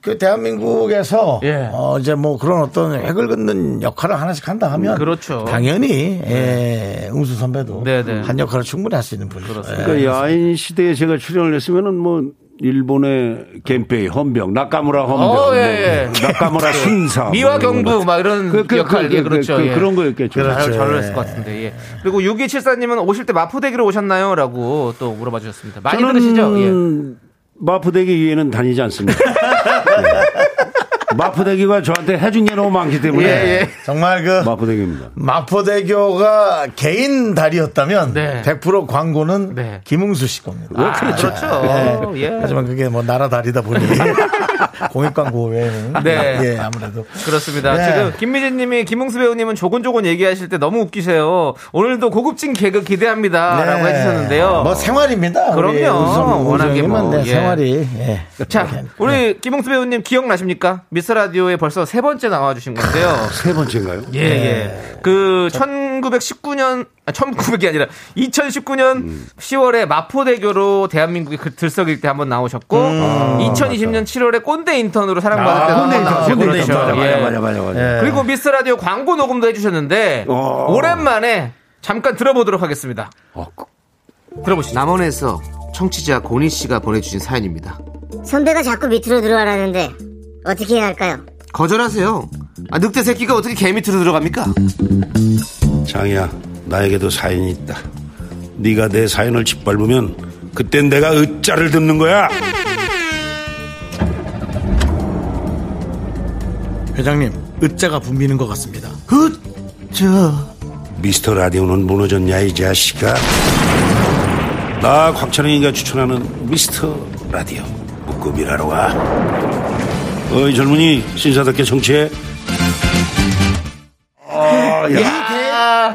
그 대한민국에서 예. 어 이제 뭐 그런 어떤 핵을 긋는 역할을 하나씩 한다 하면 그렇죠. 당연히 예, 응수 선배도 네네. 한 역할을 충분히 할 수 있는 분이죠. 그렇습니다. 예. 그러니까 야인 시대에 제가 출연을 했으면은 뭐 일본의 겐페이, 헌병, 나카무라 헌병, 어, 예, 예. 뭐 나카무라 순사, 미와 뭐 이런 경부 거. 막 이런 그, 그, 역할 그, 예, 그, 그렇죠. 그, 예. 그런 거였겠죠. 그렇죠. 잘, 잘 어울렸을 것 같은데, 예. 그리고 6274님은 오실 때 마포대기로 오셨나요? 라고 또 물어봐 주셨습니다. 많이 들으시죠? 예. 마포대기 위에는 다니지 않습니다. 네. 마포대기가 저한테 해준 게 너무 많기 때문에 예, 예. 정말 그 마포대기입니다. 마포대교가 개인 다리였다면 네. 100% 광고는 네. 김웅수 씨 겁니다. 아, 그렇죠. 네. 예. 하지만 그게 뭐 나라 다리다 보니 공익 광고 외에는 네. 예 아무래도 그렇습니다. 네. 지금 김미진 님이 김웅수 배우님은 조곤조곤 얘기하실 때 너무 웃기세요. 오늘도 고급진 개그 기대합니다. 라고 네. 해 주셨는데요. 뭐 생활입니다. 그럼요. 워낙에 뭐, 네, 예. 생활이 예. 자. 우리 김웅수 배우님 기억나십니까? 미스 라디오에 벌써 세 번째 나와 주신 건데요. 세 번째인가요? 예, 예. 그 1919년 아, 1900이 아니라 2019년 10월에 마포대교로 대한민국이 그 들썩일 때 한번 나오셨고 2020년 7월에 꼰대 인턴으로 사랑받을 때 아, 한번 꼰대 인턴, 꼰대 그렇죠. 인턴. 예. 맞아, 맞아, 맞아. 예. 그리고 미스 라디오 광고 녹음도 해주셨는데 어. 오랜만에 잠깐 들어보도록 하겠습니다. 들어보시죠. 남원에서 청취자 고니 씨가 보내주신 사연입니다. 선배가 자꾸 밑으로 들어가라는데 어떻게 해야 할까요? 거절하세요. 아, 늑대 새끼가 어떻게 개 밑으로 들어갑니까? 장이야, 나에게도 사연이 있다. 네가 내 사연을 짓밟으면 그땐 내가 으짜를 듣는 거야. 회장님 으자가 붐비는 것 같습니다. 미스터 라디오는 무너졌냐 이 자식아. 나 곽철영이가 추천하는 미스터 라디오 묶음이라러 와. 어이 젊은이 신사답게 정치해. 아, 야.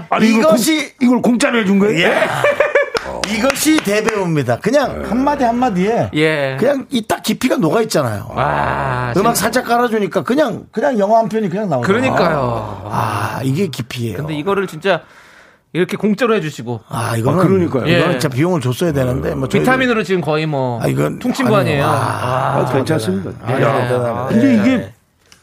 아니 이것이- 공, 이걸 공 짜로 해준 거예요? 예. 이것이 대배우입니다. 그냥 한마디 한마디에 예. 그냥 이 딱 깊이가 녹아 있잖아요. 아, 음악 살짝 깔아주니까 그냥 그냥 영화 한 편이 그냥 나오죠. 그러니까요. 아 이게 깊이예요. 근데 이거를 진짜 이렇게 공짜로 해주시고 아 이거는 아, 그러니까요. 이거는 예. 진짜 비용을 줬어야 되는데 뭐 저희- 비타민으로 지금 거의 뭐 아, 이건- 거 아니에요. 아니요. 아, 아, 괜찮습니다. 아, 예. 대단하네. 근데 이게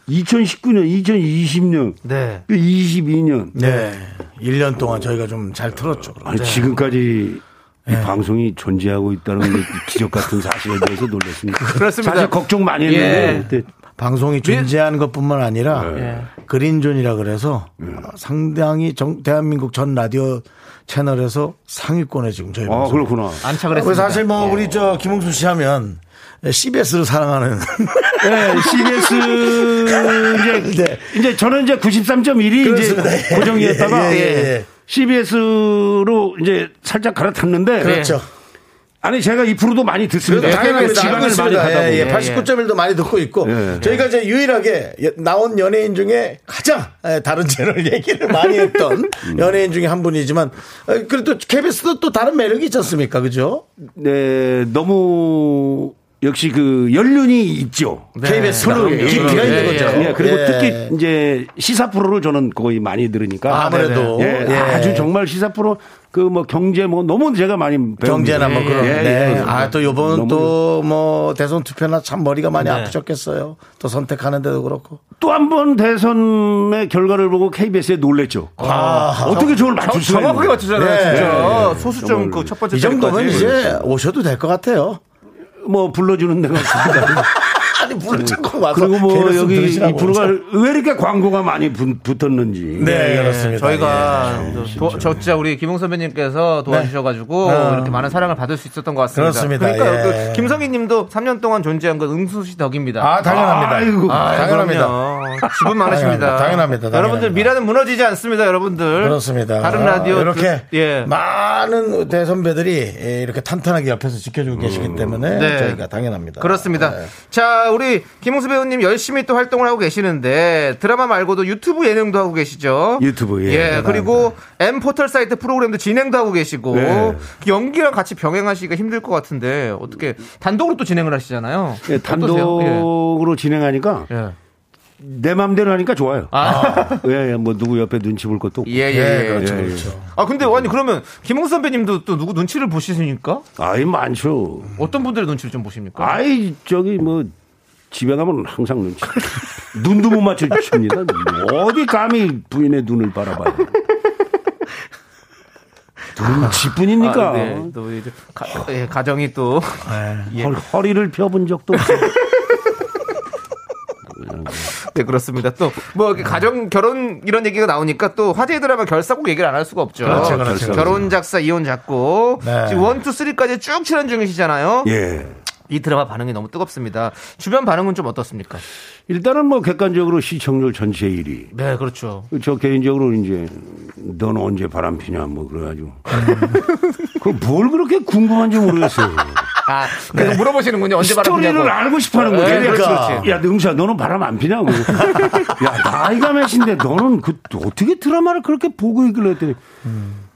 2019년, 2020년, 네. 22년. 네 1년 동안 저희가 좀 잘 틀었죠. 아니, 지금까지 이 방송이 존재하고 있다는 게 기적 같은 사실에 대해서 놀랐습니다. 그렇습니다. 사실 걱정 많이 했는데 예. 방송이 존재하는 것뿐만 아니라 예. 그린존이라 그래서 어, 상당히 정- 대한민국 전 라디오 채널에서 상위권에 지금 저희 아 방송. 그렇구나. 안착을 그리고 했습니다. 사실 뭐 우리 저 김홍수 씨 하면 CBS를 사랑하는 네, CBS 이제 네. 이제 저는 이제 93.1이 그렇습니다. 이제 고정이었다가 예, 예, 예. CBS로 이제 살짝 갈아탔는데 그렇죠. 아니 제가 이 프로도 많이 듣습니다. 네, 당연히 KBS 지방을 많이 가다. 예. 예, 89.1도 많이 듣고 있고 예. 저희가 이제 유일하게 예, 나온 연예인 중에 가장 예, 다른 채널 얘기를 많이 했던 연예인 중에 한 분이지만 어, 그래도 KBS도 또 다른 매력이 있지 않습니까? 그죠? 네, 너무 역시 그 연륜이 있죠. KBS 가 서로 깊이가 있는 거죠. 예, 그리고 예. 특히 이제 시사 프로를 저는 거의 많이 들으니까 아무래도 예, 예. 아주 정말 시사 프로 그 뭐 경제 뭐 너무 제가 많이. 경제나 뭐 그런. 예, 네. 예. 아, 또 요번은 너무 또뭐 대선 투표나 참 머리가 많이 네. 아프셨겠어요. 또 선택하는데도 그렇고. 또 한 번 대선의 결과를 보고 KBS에 놀랬죠. 아, 어떻게 저걸 맞출 수가 정확하게. 맞추잖아요, 네. 진짜. 네. 소수점. 그 첫 번째 이 정도면. 이제 오셔도 될 것 같아요. 뭐 불러주는 데가 없습니다. 아니, 불러주고 와서. 그리고 뭐 여기 프로가 왜 이렇게 광고가 많이 붙- 붙었는지. 네, 그렇습니다. 저희가 예. 도- 저 진짜 우리 김홍 선배님께서 도와주셔가지고 네. 이렇게 많은 사랑을 받을 수 있었던 것 같습니다. 그렇습니다. 그러니까 예. 그 김성희님도 3년 동안 존재한 건 응수 씨 덕입니다. 아, 당연합니다. 아이고, 아, 당연합니다. 지분 많으십니다. 당연합니다. 여러분들 미라는 무너지지 않습니다, 여러분들. 그렇습니다. 다른 라디오 이렇게 들- 예. 많은 대선배들이 예, 이렇게 탄탄하게 옆에서 지켜주고 계시기 때문에 네. 저희가 당연합니다. 그렇습니다. 네. 자, 우리 김홍수 배우님 열심히 또 활동을 하고 계시는데 드라마 말고도 유튜브 예능도 하고 계시죠. 유튜브, 예. 예, 그리고 M 포털 사이트 프로그램도 진행도 하고 계시고 네. 연기랑 같이 병행하시기가 힘들 것 같은데 어떻게 단독으로 또 진행을 하시잖아요. 예? 단독으로 진행하니까 예. 예. 내 마음대로 하니까 좋아요. 아, 예, 예, 뭐 누구 옆에 눈치 볼 것도 없고. 예, 예, 예, 예. 그렇죠, 예, 그렇죠. 아, 근데 아니 그러면 김홍수 선배님도 또 누구 눈치를 보시니까 아이 많죠. 어떤 분들의 눈치를 좀 보십니까? 아이 저기 뭐 집에 가면 항상 눈치. 눈도 못 맞춰 줍니다. 어디 감히 부인의 눈을 바라봐요. 눈치뿐입니까? 아, 네. 또 이제 가, 예, 가정이 또 예. 헐, 허리를 펴본 적도 없어요. 네, 그렇습니다. 또, 뭐, 가정, 결혼, 이런 얘기가 나오니까 또 화제 드라마 결사곡 얘기를 안 할 수가 없죠. 그렇죠, 그렇죠. 결혼 작사, 이혼 작곡. 네. 지금 one, two, three까지 쭉 출연 중이시잖아요. 예. 이 드라마 반응이 너무 뜨겁습니다. 주변 반응은 좀 어떻습니까? 일단은 뭐 객관적으로 시청률 전체 1위. 네, 그렇죠. 저 개인적으로 이제 너는 언제 바람 피냐 뭐 그래가지고 그뭘 그렇게 궁금한지 모르겠어요. 아, 계속 물어보시는군요. 언제 바람 스토리를 피냐고. 알고 싶어하는. 네, 그렇지, 그러니까 그렇지. 야 능수야 너는 바람 안 피냐고. 야 나이가 몇인데 너는 그 어떻게 드라마를 그렇게 보고 있길래 했더니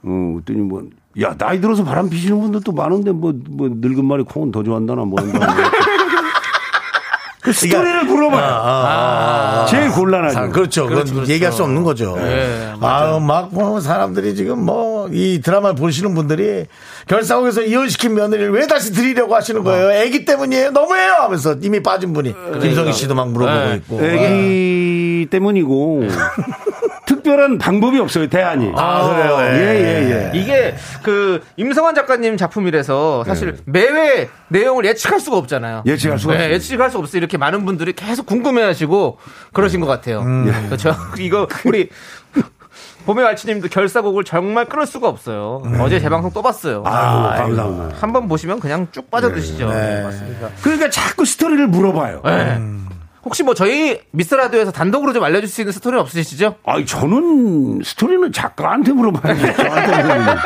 어 그랬더니 뭐. 야, 나이 들어서 바람 피시는 분들도 많은데, 뭐, 뭐, 늙은 말이 콩은 더 좋아한다나, 뭐, 한다나. 그 스토리를 물어봐요. 제일 곤란하죠. 아, 그렇죠. 그건 그렇죠, 그렇죠. 얘기할 수 없는 거죠. 예, 아, 막, 뭐, 사람들이 지금 뭐, 이 드라마를 보시는 분들이 결사국에서 이혼시킨 며느리를 왜 다시 드리려고 하시는 거예요? 애기 때문이에요? 너무해요! 하면서 이미 빠진 분이. 김성희 씨도 막 물어보고 네. 있고. 애기 때문이고, 특별한 방법이 없어요, 대안이. 아, 그래요? 예, 예, 예. 이게 그 임성환 작가님 작품이라서 사실 매회 내용을 예측할 수가 없잖아요. 예측할 수가 네, 없어요. 예측할 수 없어요. 이렇게 많은 분들이 계속 궁금해하시고 그러신 것 같아요. 음. 그렇죠. 이거 우리 봄의 알치님도 결사곡을 정말 끊을 수가 없어요. 어제 재방송 또 봤어요. 음. 아유, 감사합니다. 한번 보시면 그냥 쭉 빠져드시죠. 네. 맞습니다. 그러니까 자꾸 스토리를 물어봐요. 네. 혹시 뭐 저희 미스 라디오에서 단독으로 좀 알려줄 수 있는 스토리 없으시죠? 아니, 저는 스토리는 작가한테 물어봐야지. 저한테 물어보면.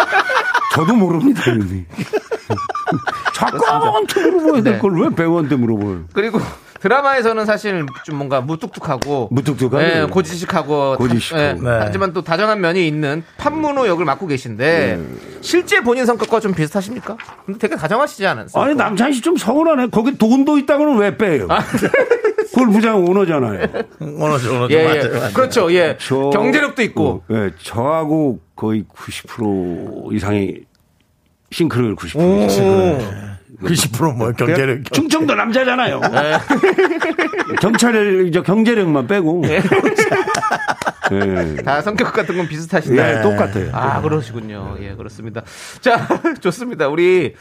저도 모릅니다. 작가한테 물어봐야 될 걸 왜 배우한테 물어봐요? 그리고 드라마에서는 사실 좀 뭔가 무뚝뚝하고 무뚝뚝하고. 예, 고지식하고 고지식하고. 다- 예, 네. 하지만 또 다정한 면이 있는 판문호 역을 맡고 계신데 네. 실제 본인 성격과 좀 비슷하십니까? 근데 되게 다정하시지 않았어요? 아니, 남창희 씨좀 서운하네. 거기 돈도 있다고는 왜 빼요? 골프장 오너잖아요. 오너죠, 오너죠. 예, 예. 맞아요, 맞아요. 그렇죠. 예. 저- 경제력도 있고. 어, 예, 저하고 거의 90% 이상의 싱크를 90% 있어요. 90% 뭐, 경제력. 충청도 남자잖아요. 네. 경찰 저 경제력만 빼고. 예. 다 성격 같은 건 비슷하시다. 예, 똑같아요. 아, 그러시군요. 예, 그렇습니다. 자, 좋습니다. 우리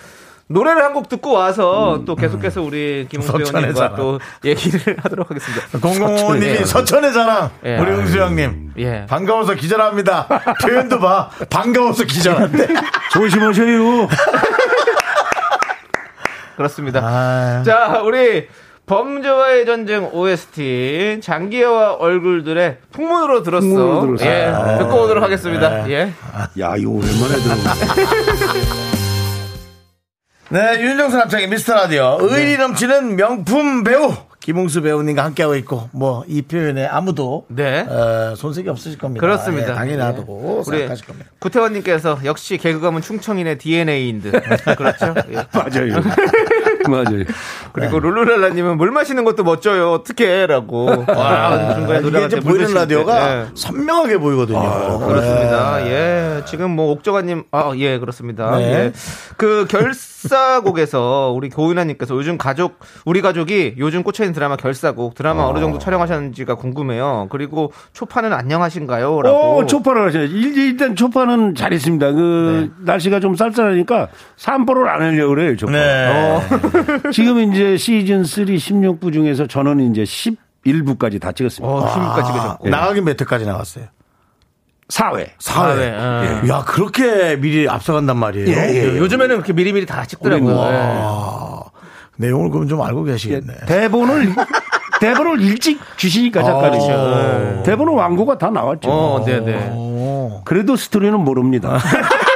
노래를 한 곡 듣고 와서 또 계속해서 우리 김홍수 서천의 배우님과 사랑. 또 얘기를 하도록 하겠습니다. 공공호님이 예. 서천의 자랑. 예. 우리 응수 형님. 예. 반가워서 기절합니다. 표현도 봐. 반가워서 기절한대. 조심하세요. 그렇습니다. 아, 자, 우리 범죄와의 전쟁 OST 장기하와 얼굴들의 풍문으로 들었어. 풍문으로 들었어. 예, 아. 듣고 오도록 하겠습니다. 예. 야, 이거 오랜만에 들어. 네, 윤정수 남창의 미스터 라디오. 의리 넘치는 명품 배우. 김홍수 배우님과 함께하고 있고, 뭐, 이 표현에 아무도, 네. 어, 손색이 없으실 겁니다. 그렇습니다. 예, 당연히 예. 하고 우리 생각하실 겁니다. 구태원님께서 역시 개그감은 충청인의 DNA인 듯. 그렇죠. 예. 맞아요. 맞아요. 그리고 룰루랄라님은 물 마시는 것도 멋져요. 어떻게라고. 와, 중간에 이게 노래가 이제 물 보이는. 라디오가 네. 선명하게 보이거든요. 아, 그렇습니다. 예. 지금 뭐 옥정아님, 아, 예, 그렇습니다. 네. 예. 그 결사곡에서 우리 고윤아님께서 요즘 가족, 우리 가족이 요즘 꽂혀있는 드라마 결사곡, 드라마 어느 정도 촬영하셨는지가 궁금해요. 그리고 초파는 안녕하신가요? 라고. 어, 초파를 하셔야지. 일- 일단 초파는 잘 있습니다. 그, 네. 날씨가 좀 쌀쌀하니까 산보를 안 하려고 그래요, 초파. 네. 어. 지금 이제 시즌 3 16부 중에서 저는 이제 11부까지 다 찍었습니다. 어, 힘까 찍으셨고. 나가긴 몇 회까지 나갔어요? 4회. 사회. 예. 야, 그렇게 미리 앞서간단 말이에요. 예, 예. 요즘에는 그렇게 미리미리 다 찍더라고요. 뭐- 예. 아, 내용을 그럼 좀 알고 계시겠네. 대본을, 대본을 일찍 주시니까 작가들이. 어. 대본은 왕고가 다 나왔죠. 어, 네네. 어. 그래도 스토리는 모릅니다.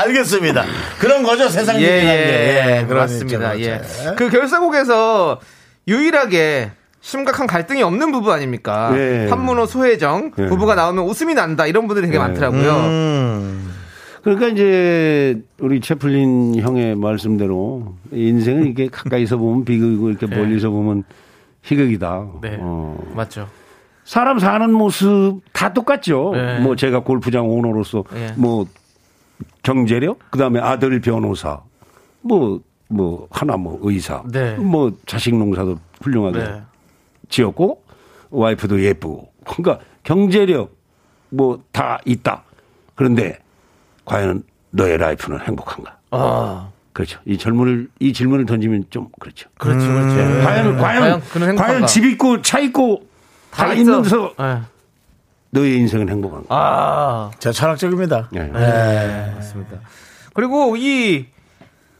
알겠습니다. 그런 거죠, 세상 예, 얘기라는 게. 예, 예, 그런 맞습니다. 있죠, 예. 그렇죠. 그 결사곡에서 유일하게 심각한 갈등이 없는 부부 아닙니까? 네. 한문호, 소혜정 네. 부부가 나오면 웃음이 난다 이런 분들이 되게 많더라고요. 음. 그러니까 이제 우리 채플린 형의 말씀대로 인생은 이게 가까이서 보면 비극이고 이렇게 멀리서 보면 희극이다. 네. 어. 맞죠. 사람 사는 모습 다 똑같죠. 네. 뭐 제가 골프장 오너로서 네. 뭐 경제력, 그 다음에 아들 변호사, 뭐 뭐 하나 뭐 의사, 네. 뭐 자식 농사도 훌륭하게 네. 지었고 와이프도 예쁘고 그러니까 경제력 뭐 다 있다. 그런데 과연 너의 라이프는 행복한가? 아, 그렇죠. 이 질문을 이 질문을 던지면 좀 그렇죠. 그렇죠, 그렇죠. 과연 과연 과연 그는 행복한가? 과연 집 있고 차 있고 다, 다 있는 있어. 데서 예. 너의 인생은 행복한가? 아, 제가 철학적입니다. 예. 네. 맞습니다. 그리고 이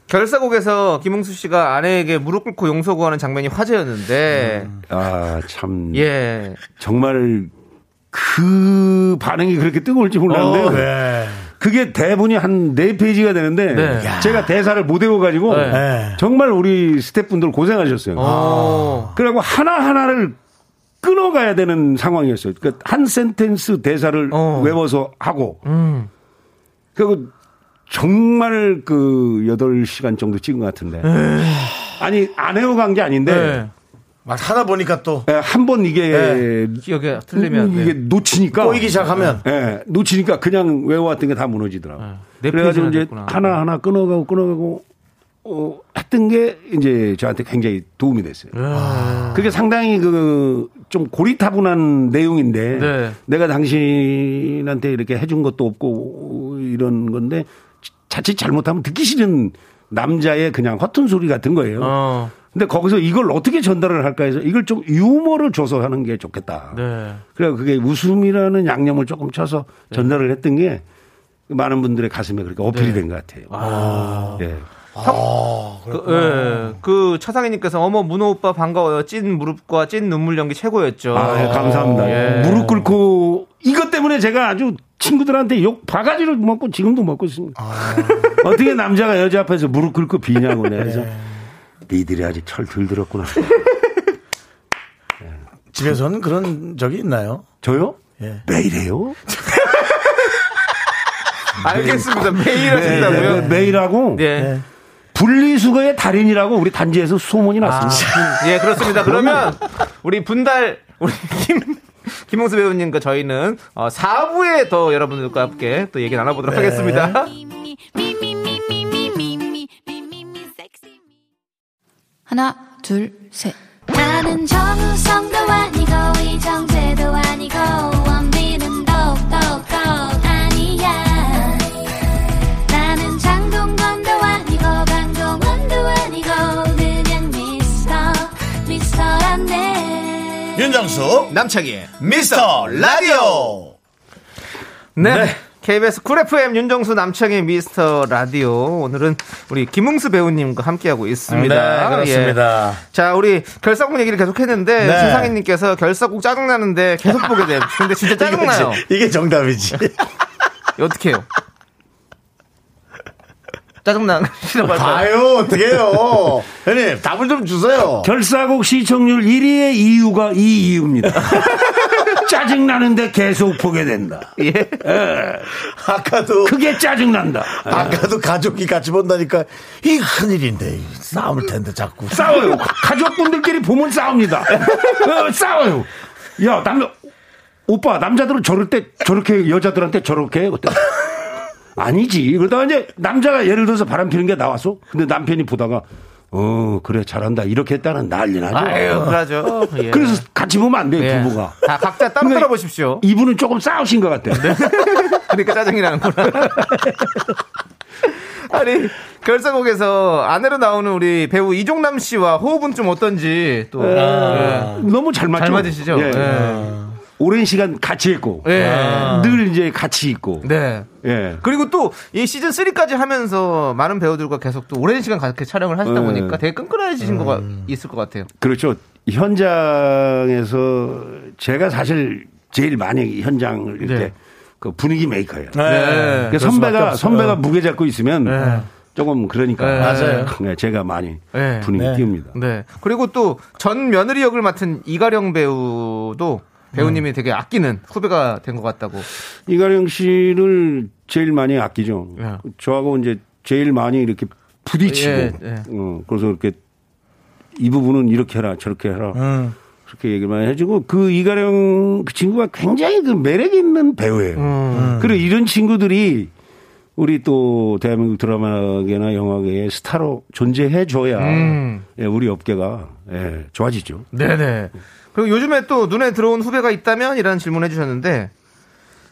결사곡에서 김웅수 씨가 아내에게 무릎 꿇고 용서 구하는 장면이 화제였는데, 아, 참. 예. 정말 그 반응이 그렇게 뜨거울지 몰랐는데요. 어, 네. 그게 대본이 한 네 페이지가 되는데 네. 제가 대사를 못 외워가지고 네. 네. 정말 우리 스태프분들 고생하셨어요. 어. 그래갖고 하나 하나를 끊어가야 되는 상황이었어요. 그러니까 한 센텐스 대사를 어. 외워서 하고 음. 그리고 정말 그 8시간 정도 찍은 것 같은데. 아니, 안 외워간 게 아닌데 네. 막 하다 보니까 또 한 번 이게 기억에 틀리면. 이게 네. 놓치니까 꼬이기 시작하면 예, 놓치니까 그냥 외워왔던 게 다 무너지더라고. 네 그래가지고 이제. 하나 하나 끊어가고 끊어가고 어, 했던 게 이제 저한테 굉장히 도움이 됐어요. 아. 그게 상당히 그 좀 고리타분한 내용인데 네. 내가 당신한테 이렇게 해준 것도 없고 이런 건데 자칫 잘못하면 듣기 싫은 남자의 그냥 허튼 소리 같은 거예요. 어. 근데 거기서 이걸 어떻게 전달을 할까 해서 이걸 좀 유머를 줘서 하는 게 좋겠다. 네. 그래 그게 웃음이라는 양념을 조금 쳐서 전달을 했던 게 많은 분들의 가슴에 그렇게 어필이 네. 된것 같아요. 아. 예. 그, 예. 그 차상희님께서 어머 문호 오빠 반가워요. 찐 무릎과 찐 눈물 연기 최고였죠. 아, 예, 감사합니다. 예. 무릎 꿇고 이것 때문에 제가 아주 친구들한테 욕 바가지를 먹고 지금도 먹고 있습니다. 어떻게 남자가 여자 앞에서 무릎 꿇고 비냐고 그래서 니들이 아직 철덜 들었구나. 집에서는 그런 적이 있나요? 저요? 예. 매일 해요? 알겠습니다. 매일 네, 하신다고요? 매일 하고 네. 분리수거의 달인이라고 우리 단지에서 소문이 났습니다. 아, 예, 그렇습니다. 그러면 우리 분달 우리 김 김홍수 배우님과 저희는 어, 4부에 더 여러분들과 함께 또 얘기 나눠보도록 네. 하겠습니다. 하나, 둘, 셋. 나는 정우성도 아니고 이정재도 아니고 윤정수 남창희의 미스터 라디오. 네. KBS 쿨 FM 윤정수 남창희의 미스터 라디오 오늘은 우리 김웅수 배우님과 함께하고 있습니다. 네, 그렇습니다. 예. 자, 우리 결사곡 얘기를 계속했는데 네. 세상희님께서 결사곡 짜증 나는데 계속 보게 돼요. 근데 진짜 짜증 나요. 이거지. 이게 정답이지. 어떻게 해요? 할까요? 봐요, 어떡해요. 형님, 답을 좀 주세요. 결사곡 시청률 1위의 이유가 이 이유입니다. 짜증 나는데 계속 보게 된다. 예. 아까도 그게 짜증 난다. 아까도 가족이 같이 본다니까 이 큰일인데 이 싸울 텐데 자꾸 싸워요. 가족분들끼리 보면 싸웁니다. 어, 싸워요. 야, 남, 오빠, 남자들은 저럴 때 저렇게 여자들한테 저렇게 해? 어때? 아니지. 그러다가 이제 남자가 예를 들어서 바람 피는 게 나왔어? 근데 남편이 보다가 어, 그래, 잘한다. 이렇게 했다는 난리 나죠. 아유, 그러죠. 예. 그래서 같이 보면 안 돼요, 예. 부부가. 다 각자 따로 근데 따라보십시오. 이분은 조금 싸우신 것 같아요. 그러니까 짜증이 나는구나. 아니, 결사곡에서 아내로 나오는 우리 배우 이종남 씨와 호흡은 좀 어떤지 또. 예. 너무 잘 맞죠. 잘 맞으시죠? 예. 예. 오랜 시간 같이 했고. 예. 늘 이제 같이 있고. 네. 예. 그리고 또 이 시즌 3까지 하면서 많은 배우들과 계속 또 오랜 시간 같이 촬영을 하시다 네. 보니까 되게 끈끈해지신 거가 있을 것 같아요. 그렇죠. 현장에서 제가 사실 제일 많이 현장을 이렇게 네. 그 분위기 메이커예요. 네. 그 그럴 수밖에 선배가. 선배가 무게 잡고 있으면 네. 조금 그러니까 네. 맞아요. 네, 제가 많이 네. 분위기 네. 띄웁니다. 네. 그리고 또 전 며느리 역을 맡은 이가령 배우도 배우님이 되게 아끼는 후배가 된 것 같다고. 이가령 씨를 제일 많이 아끼죠. 예. 저하고 이제 제일 많이 이렇게 부딪히고, 예, 예. 어, 그래서 이렇게 이 부분은 이렇게 해라, 저렇게 해라. 음. 그렇게 얘기를 많이 해주고 그 이가령 그 친구가 굉장히 그 매력 있는 배우예요. 음. 그리고 이런 친구들이 우리 또 대한민국 드라마계나 영화계의 스타로 존재해 줘야 음. 예, 우리 업계가 예, 좋아지죠. 네네. 그리고 요즘에 또 눈에 들어온 후배가 있다면? 이라는 질문 해 주셨는데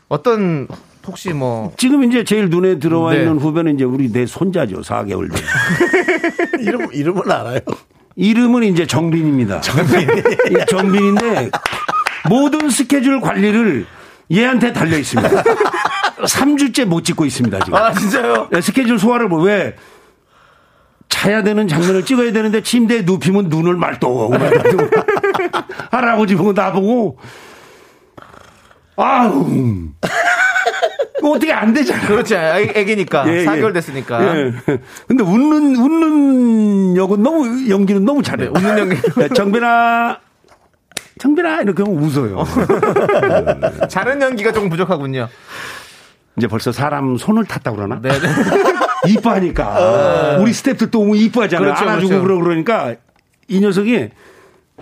어떤 혹시 뭐 지금 이제 제일 눈에 들어와 네. 있는 후배는 이제 우리 내 손자죠. 4개월 된. 이름 이름은 알아요. 이름은 이제 정빈입니다. 정빈. 정빈인데 모든 스케줄 관리를 얘한테 달려 있습니다. 3주째 못 찍고 있습니다, 지금. 아 진짜요? 네, 스케줄 소화를 뭐, 왜? 자야 되는 장면을 찍어야 되는데 침대에 눕히면 눈을 말똥. 해가지고 할아버지 보고 나보고, 아우. 어떻게 안 되잖아. 그렇지 애- 애기니까 예, 예. 4개월 됐으니까 예. 근데 웃는, 웃는 역은 너무, 연기는 너무 잘해. 요 웃는 연기. 정빈아, 정빈아, 이렇게 하면 웃어요. 자른 연기가 조금 부족하군요. 이제 벌써 사람 손을 탔다고 그러나? 네네. 이뻐하니까. 우리 스태프들 또 이뻐하잖아요. 그렇죠, 안아주고 그렇죠. 그러고 그러니까 이 녀석이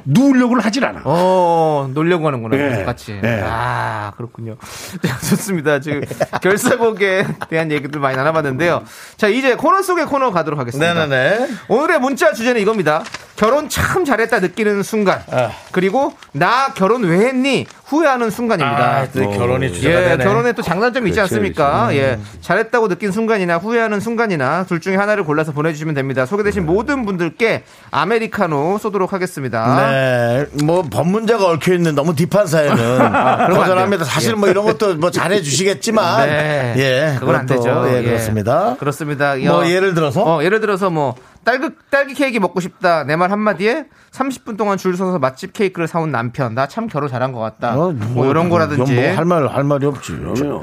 누우려고 하질 않아. 어, 놀려고 하는구나. 네. 같이. 네. 아, 그렇군요. 자, 좋습니다. 지금 결사곡에 대한 얘기들 많이 나눠봤는데요. 자, 이제 코너 속의 코너 가도록 하겠습니다. 네네네. 오늘의 문자 주제는 이겁니다. 결혼 참 잘했다 느끼는 순간. 아. 그리고 나 결혼 왜 했니? 후회하는 순간입니다. 아, 또 결혼이 주제가 예, 되네. 결혼에 또 장단점이 있지 그렇죠, 않습니까? 예. 잘했다고 느낀 순간이나 후회하는 순간이나 둘 중에 하나를 골라서 보내주시면 됩니다. 소개되신 모든 분들께 아메리카노 쏘도록 하겠습니다. 네, 뭐 법문자가 얽혀 있는 너무 딥한 사연은 안 거절합니다. 사실 예. 뭐 이런 것도 뭐 잘해 주시겠지만, 네. 예, 그건 안 되죠. 예, 예. 그렇습니다. 그렇습니다. 뭐 여- 예를 들어서 어, 예를 들어서 뭐 딸기 딸기 케이크 먹고 싶다 내 말 한마디에 30분 동안 줄 서서 맛집 케이크를 사온 남편 나 참 결혼 잘한 것 같다. 어, 뭐, 이런 거라든지 뭐할 말 할 말이 없지.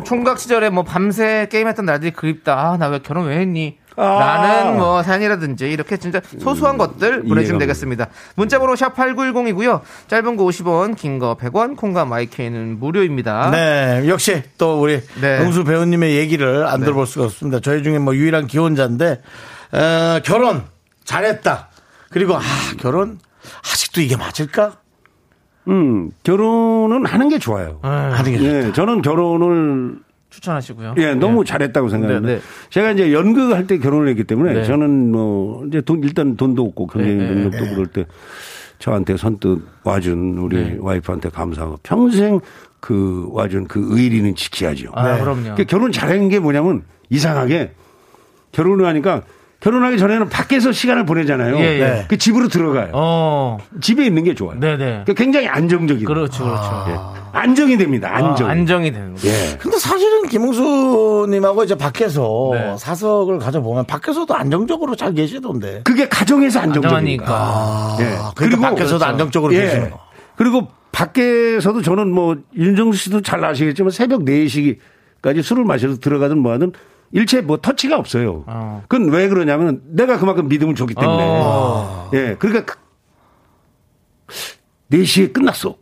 총각 시절에 뭐 밤새 게임했던 날들이 그립다. 아, 나 왜 결혼 왜 했니? 아. 라는 뭐 사연이라든지 이렇게 진짜 소소한 것들 보내주시면 되겠습니다. 문자번호 샵 8910이고요. 짧은 거 50원, 긴 거 100원, 콩과 마이케이는 무료입니다. 네, 역시 또 우리 네. 응수 배우님의 얘기를 안 들어볼 수가 없습니다. 저희 중에 뭐 유일한 기혼자인데 어, 결혼 잘했다. 그리고 아 결혼 아직도 이게 맞을까? 음, 결혼은 하는 게 좋아요. 하는 게 예, 저는 결혼을 추천하시고요. 예, 너무 잘했다고 생각합니다. 네, 네. 제가 이제 연극할 때 결혼을 했기 때문에 네. 저는 뭐 이제 돈 일단 돈도 없고 경제적 네, 네, 능력도 그럴 때 저한테 선뜻 와준 우리 네. 와이프한테 감사하고 평생 그 와준 그 의리는 지켜야죠. 아, 그럼요. 그러니까 결혼 잘한 게 뭐냐면 이상하게 결혼을 하니까 결혼하기 전에는 밖에서 시간을 보내잖아요. 예, 예. 그 집으로 들어가요. 어, 집에 있는 게 좋아요. 네네. 그러니까 굉장히 안정적이에요. 그렇죠, 그렇죠. 예. 안정이 됩니다. 안정. 아, 안정이 되는 거죠. 예. 근데 사실은 김웅수님하고 이제 밖에서 네. 사석을 가져보면 밖에서도 안정적으로 잘 계시던데. 그게 가정에서 안정적이니까. 안정하니까. 예. 아, 그리고 밖에서도 그렇죠. 안정적으로 예. 계시는 거. 그리고 밖에서도 저는 뭐 윤정수 씨도 잘 아시겠지만 새벽 4시까지 술을 마셔서 들어가든 뭐 하든 일체 뭐 터치가 없어요. 어. 그건 왜 그러냐면 내가 그만큼 믿음을 줬기 때문에. 어. 예. 그러니까 그 4시에 끝났어.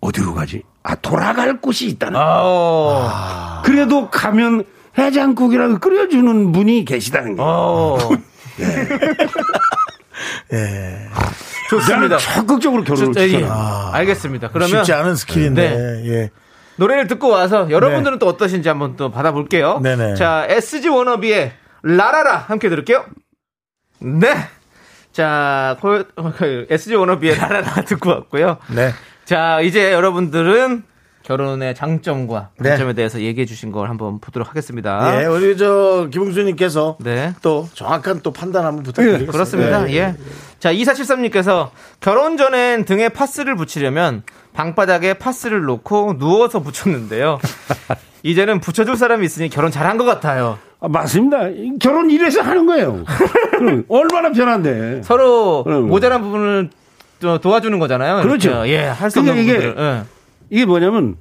어디로 가지? 아 돌아갈 곳이 있다는. 아. 그래도 가면 해장국이라고 끓여주는 분이 계시다는 게. 어. 좋습니다. 나는 적극적으로 결혼을 저- 예. 알겠습니다. 그러면 쉽지 않은 스킬인데. 네. 예. 노래를 듣고 와서 여러분들은 또 어떠신지 한번 또 받아볼게요. 네네. 자, SG 워너비의 라라라 함께 들을게요. 네. 자, 고- 그 SG 워너비의 라라라 듣고 왔고요. 네. 자, 이제 여러분들은 결혼의 장점과 네. 단점에 대해서 얘기해 주신 걸 한번 보도록 하겠습니다. 예, 우리 저 김웅수님께서 네. 또 정확한 또 판단 한번 부탁드리겠습니다. 그렇습니다. 예, 예. 자, 2473님께서 결혼 전엔 등에 파스를 붙이려면 방바닥에 파스를 놓고 누워서 붙였는데요. 이제는 붙여줄 사람이 있으니 결혼 잘한 것 같아요. 아, 맞습니다. 이 결혼 이래서 하는 거예요. 얼마나 편한데. 서로. 모자란 부분을 또 도와주는 거잖아요. 그렇죠. 이렇게. 예, 할 수 없는 그러니까 이게-. 예. 이게 뭐냐면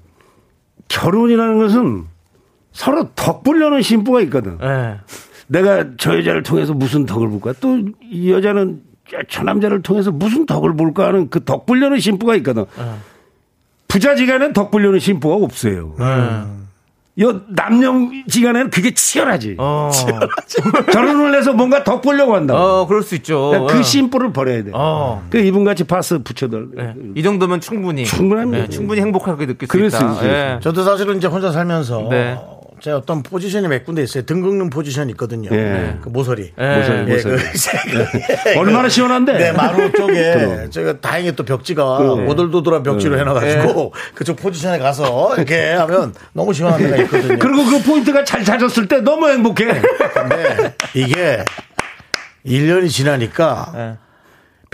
결혼이라는 것은 서로 덕 불려는 심보가 있거든. 예. 내가 저 여자를 통해서 무슨 덕을 볼까? 또 이 여자는 저 남자를 통해서 무슨 덕을 볼까 하는 그 덕 불려는 심보가 있거든. 부자지간엔 덕 불려는 심보가 없어요. 여 남녀지간에는 그게 치열하지. 어. 결혼을 해서 뭔가 덕 보려고 한다. 어, 그럴 수 있죠. 그러니까 예. 그 심보를 버려야 돼. 어. 그 이분같이 파스 붙여들. 예. 이 정도면 충분히 충분합니다. 예, 충분히 행복하게 느낄 수 그럴 수 있다. 있어요. 예. 저도 사실은 이제 혼자 살면서 네. 제 어떤 포지션이 몇 군데 있어요. 등 긁는 포지션이 있거든요. 예. 그 모서리. 예. 모서리, 예, 모서리. 그 얼마나 시원한데? 네, 마루 쪽에. 제가 다행히 또 벽지가 그럼. 오돌도돌한 벽지로 네. 해놔가지고 그쪽 포지션에 가서 이렇게 하면 너무 시원한 데가 있거든요. 그리고 그 포인트가 잘 찾았을 때 너무 행복해. 근데 이게 1년이 지나니까 예.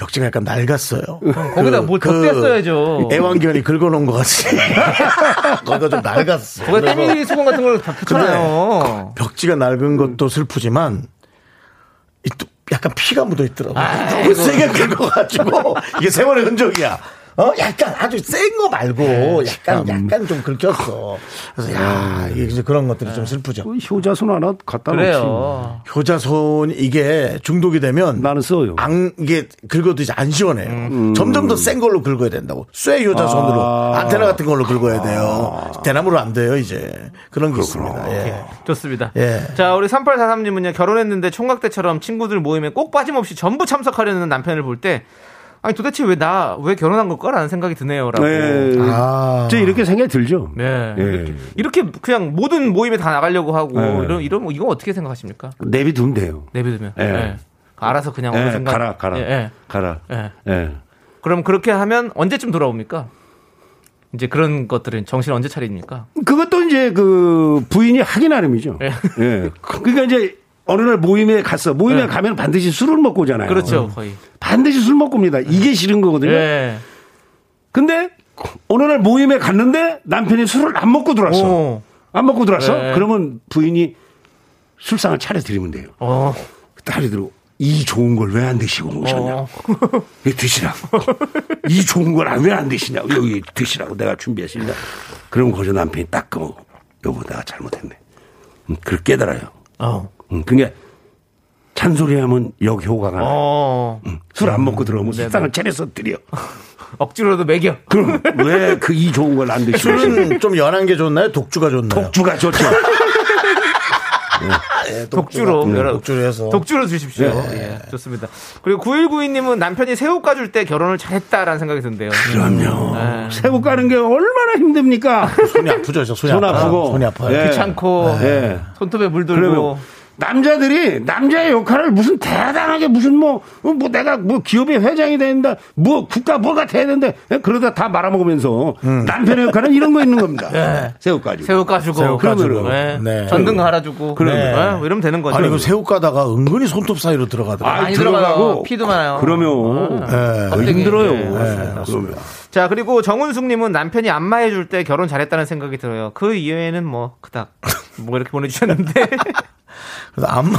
벽지가 약간 낡았어요. 거기다 뭘 덧댔어야죠. 애완견이 긁어놓은 것 같이. 거기가 좀 낡았어. 거기 때밀이 수건 같은 걸다 붙잖아요. 벽지가 낡은 것도 슬프지만 이또 약간 피가 묻어 있더라고. 요 아이고. 너무 세게 긁어가지고 이게 세월의 흔적이야. 어, 약간 아주 센 거 말고 약간 약간 좀 긁혔어. 그래서 야 이게 이제 그런 것들이 좀 슬프죠. 그 효자손 하나 갖다 놓지. 그래요. 효자손 이게 중독이 되면 나는 써요. 안 이게 긁어도 이제 안 시원해요. 음. 점점 더 센 걸로 긁어야 된다고. 쇠 효자손으로 아. 안테나 같은 걸로 긁어야 돼요. 대나무로 안 돼요 이제 그런 게 있습니다. 예. 좋습니다. 예. 자, 우리 3843님은요, 결혼했는데 총각 때처럼 친구들 모임에 꼭 빠짐없이 전부 참석하려는 남편을 볼 때, 아니 도대체 왜 나, 왜 결혼한 걸까라는 생각이 드네요. 라고. 네. 아. 저 이렇게 생각이 들죠. 네. 예. 이렇게, 그냥 모든 모임에 다 나가려고 하고, 네. 이런, 이런, 이거 어떻게 생각하십니까? 내비두면 돼요. 내비두면. 예. 예. 알아서 그냥 어느 예, 순간. 가라, 가라. 예, 예. 가라. 예. 예. 그럼 그렇게 하면 언제쯤 돌아옵니까? 이제 그런 것들은 정신 언제 차립니까? 그것도 이제 그 부인이 하기 나름이죠. 예. 예. 그러니까 이제 어느 날 모임에 갔어. 모임에 예. 가면 반드시 술을 먹고 오잖아요. 그렇죠, 거의. 반드시 술 먹고 옵니다. 이게 싫은 거거든요. 예. 근데 어느 날 모임에 갔는데 남편이 술을 안 먹고 들어왔어. 오. 안 먹고 들어왔어? 네. 그러면 부인이 술상을 차려드리면 돼요. 어. 딸이 들고 이 좋은 걸 왜 안 드시고 오셨냐? 어. 여기 드시라고. 이 좋은 걸 왜 안 드시냐고. 여기 드시라고 내가 준비했습니다. 그럼 거기서 남편이 딱 끄고 여보 내가 잘못했네. 음, 그걸 깨달아요. 어. 음, 그게 잔소리하면 역효과가 나요. 어. 술안 먹고 들어오면 네네. 술상을 차려서 드려. 억지로도 매겨. 그럼 왜 그 이 좋은 걸 안 드시고 술은 좀 연한 게 좋나요? 독주가 좋나요? 독주가 좋죠. 예, 독주로. 음, 여러- 독주로 해서. 독주로 주십시오. 예, 좋습니다. 그리고 9192님은 남편이 새우 까줄 때 결혼을 잘했다라는 생각이 든대요. 그럼요. 예. 새우 까는 게 얼마나 힘듭니까? 손이 아프죠, 저 손이 손 아파요. 아프고. 손이 아파요. 예. 귀찮고 예. 손톱에 물 들고 그러면 남자들이 남자의 역할을 무슨 대단하게 무슨 뭐, 어, 뭐 내가 뭐 기업의 회장이 된다, 뭐 국가 뭐가 돼야 된다, 예? 그러다 다 말아먹으면서 남편의 역할은 이런 거 있는 겁니다. 새우까지. 새우 까주고 새우 까주고. 예. 네. 전등 갈아주고 그러면. 예, 뭐 이러면 되는 거죠. 아니, 그 새우 까다가 은근히 손톱 사이로 들어가더라고요. 많이 들어가고. 피도 많아요. 그러면 예. 껍데기. 힘들어요. 예, 예, 그러면. 자 그리고 정은숙님은 남편이 안마해 줄 때 결혼 잘했다는 생각이 들어요. 그 이외에는 뭐 그닥 뭐 이렇게 보내주셨는데 그래서 안마,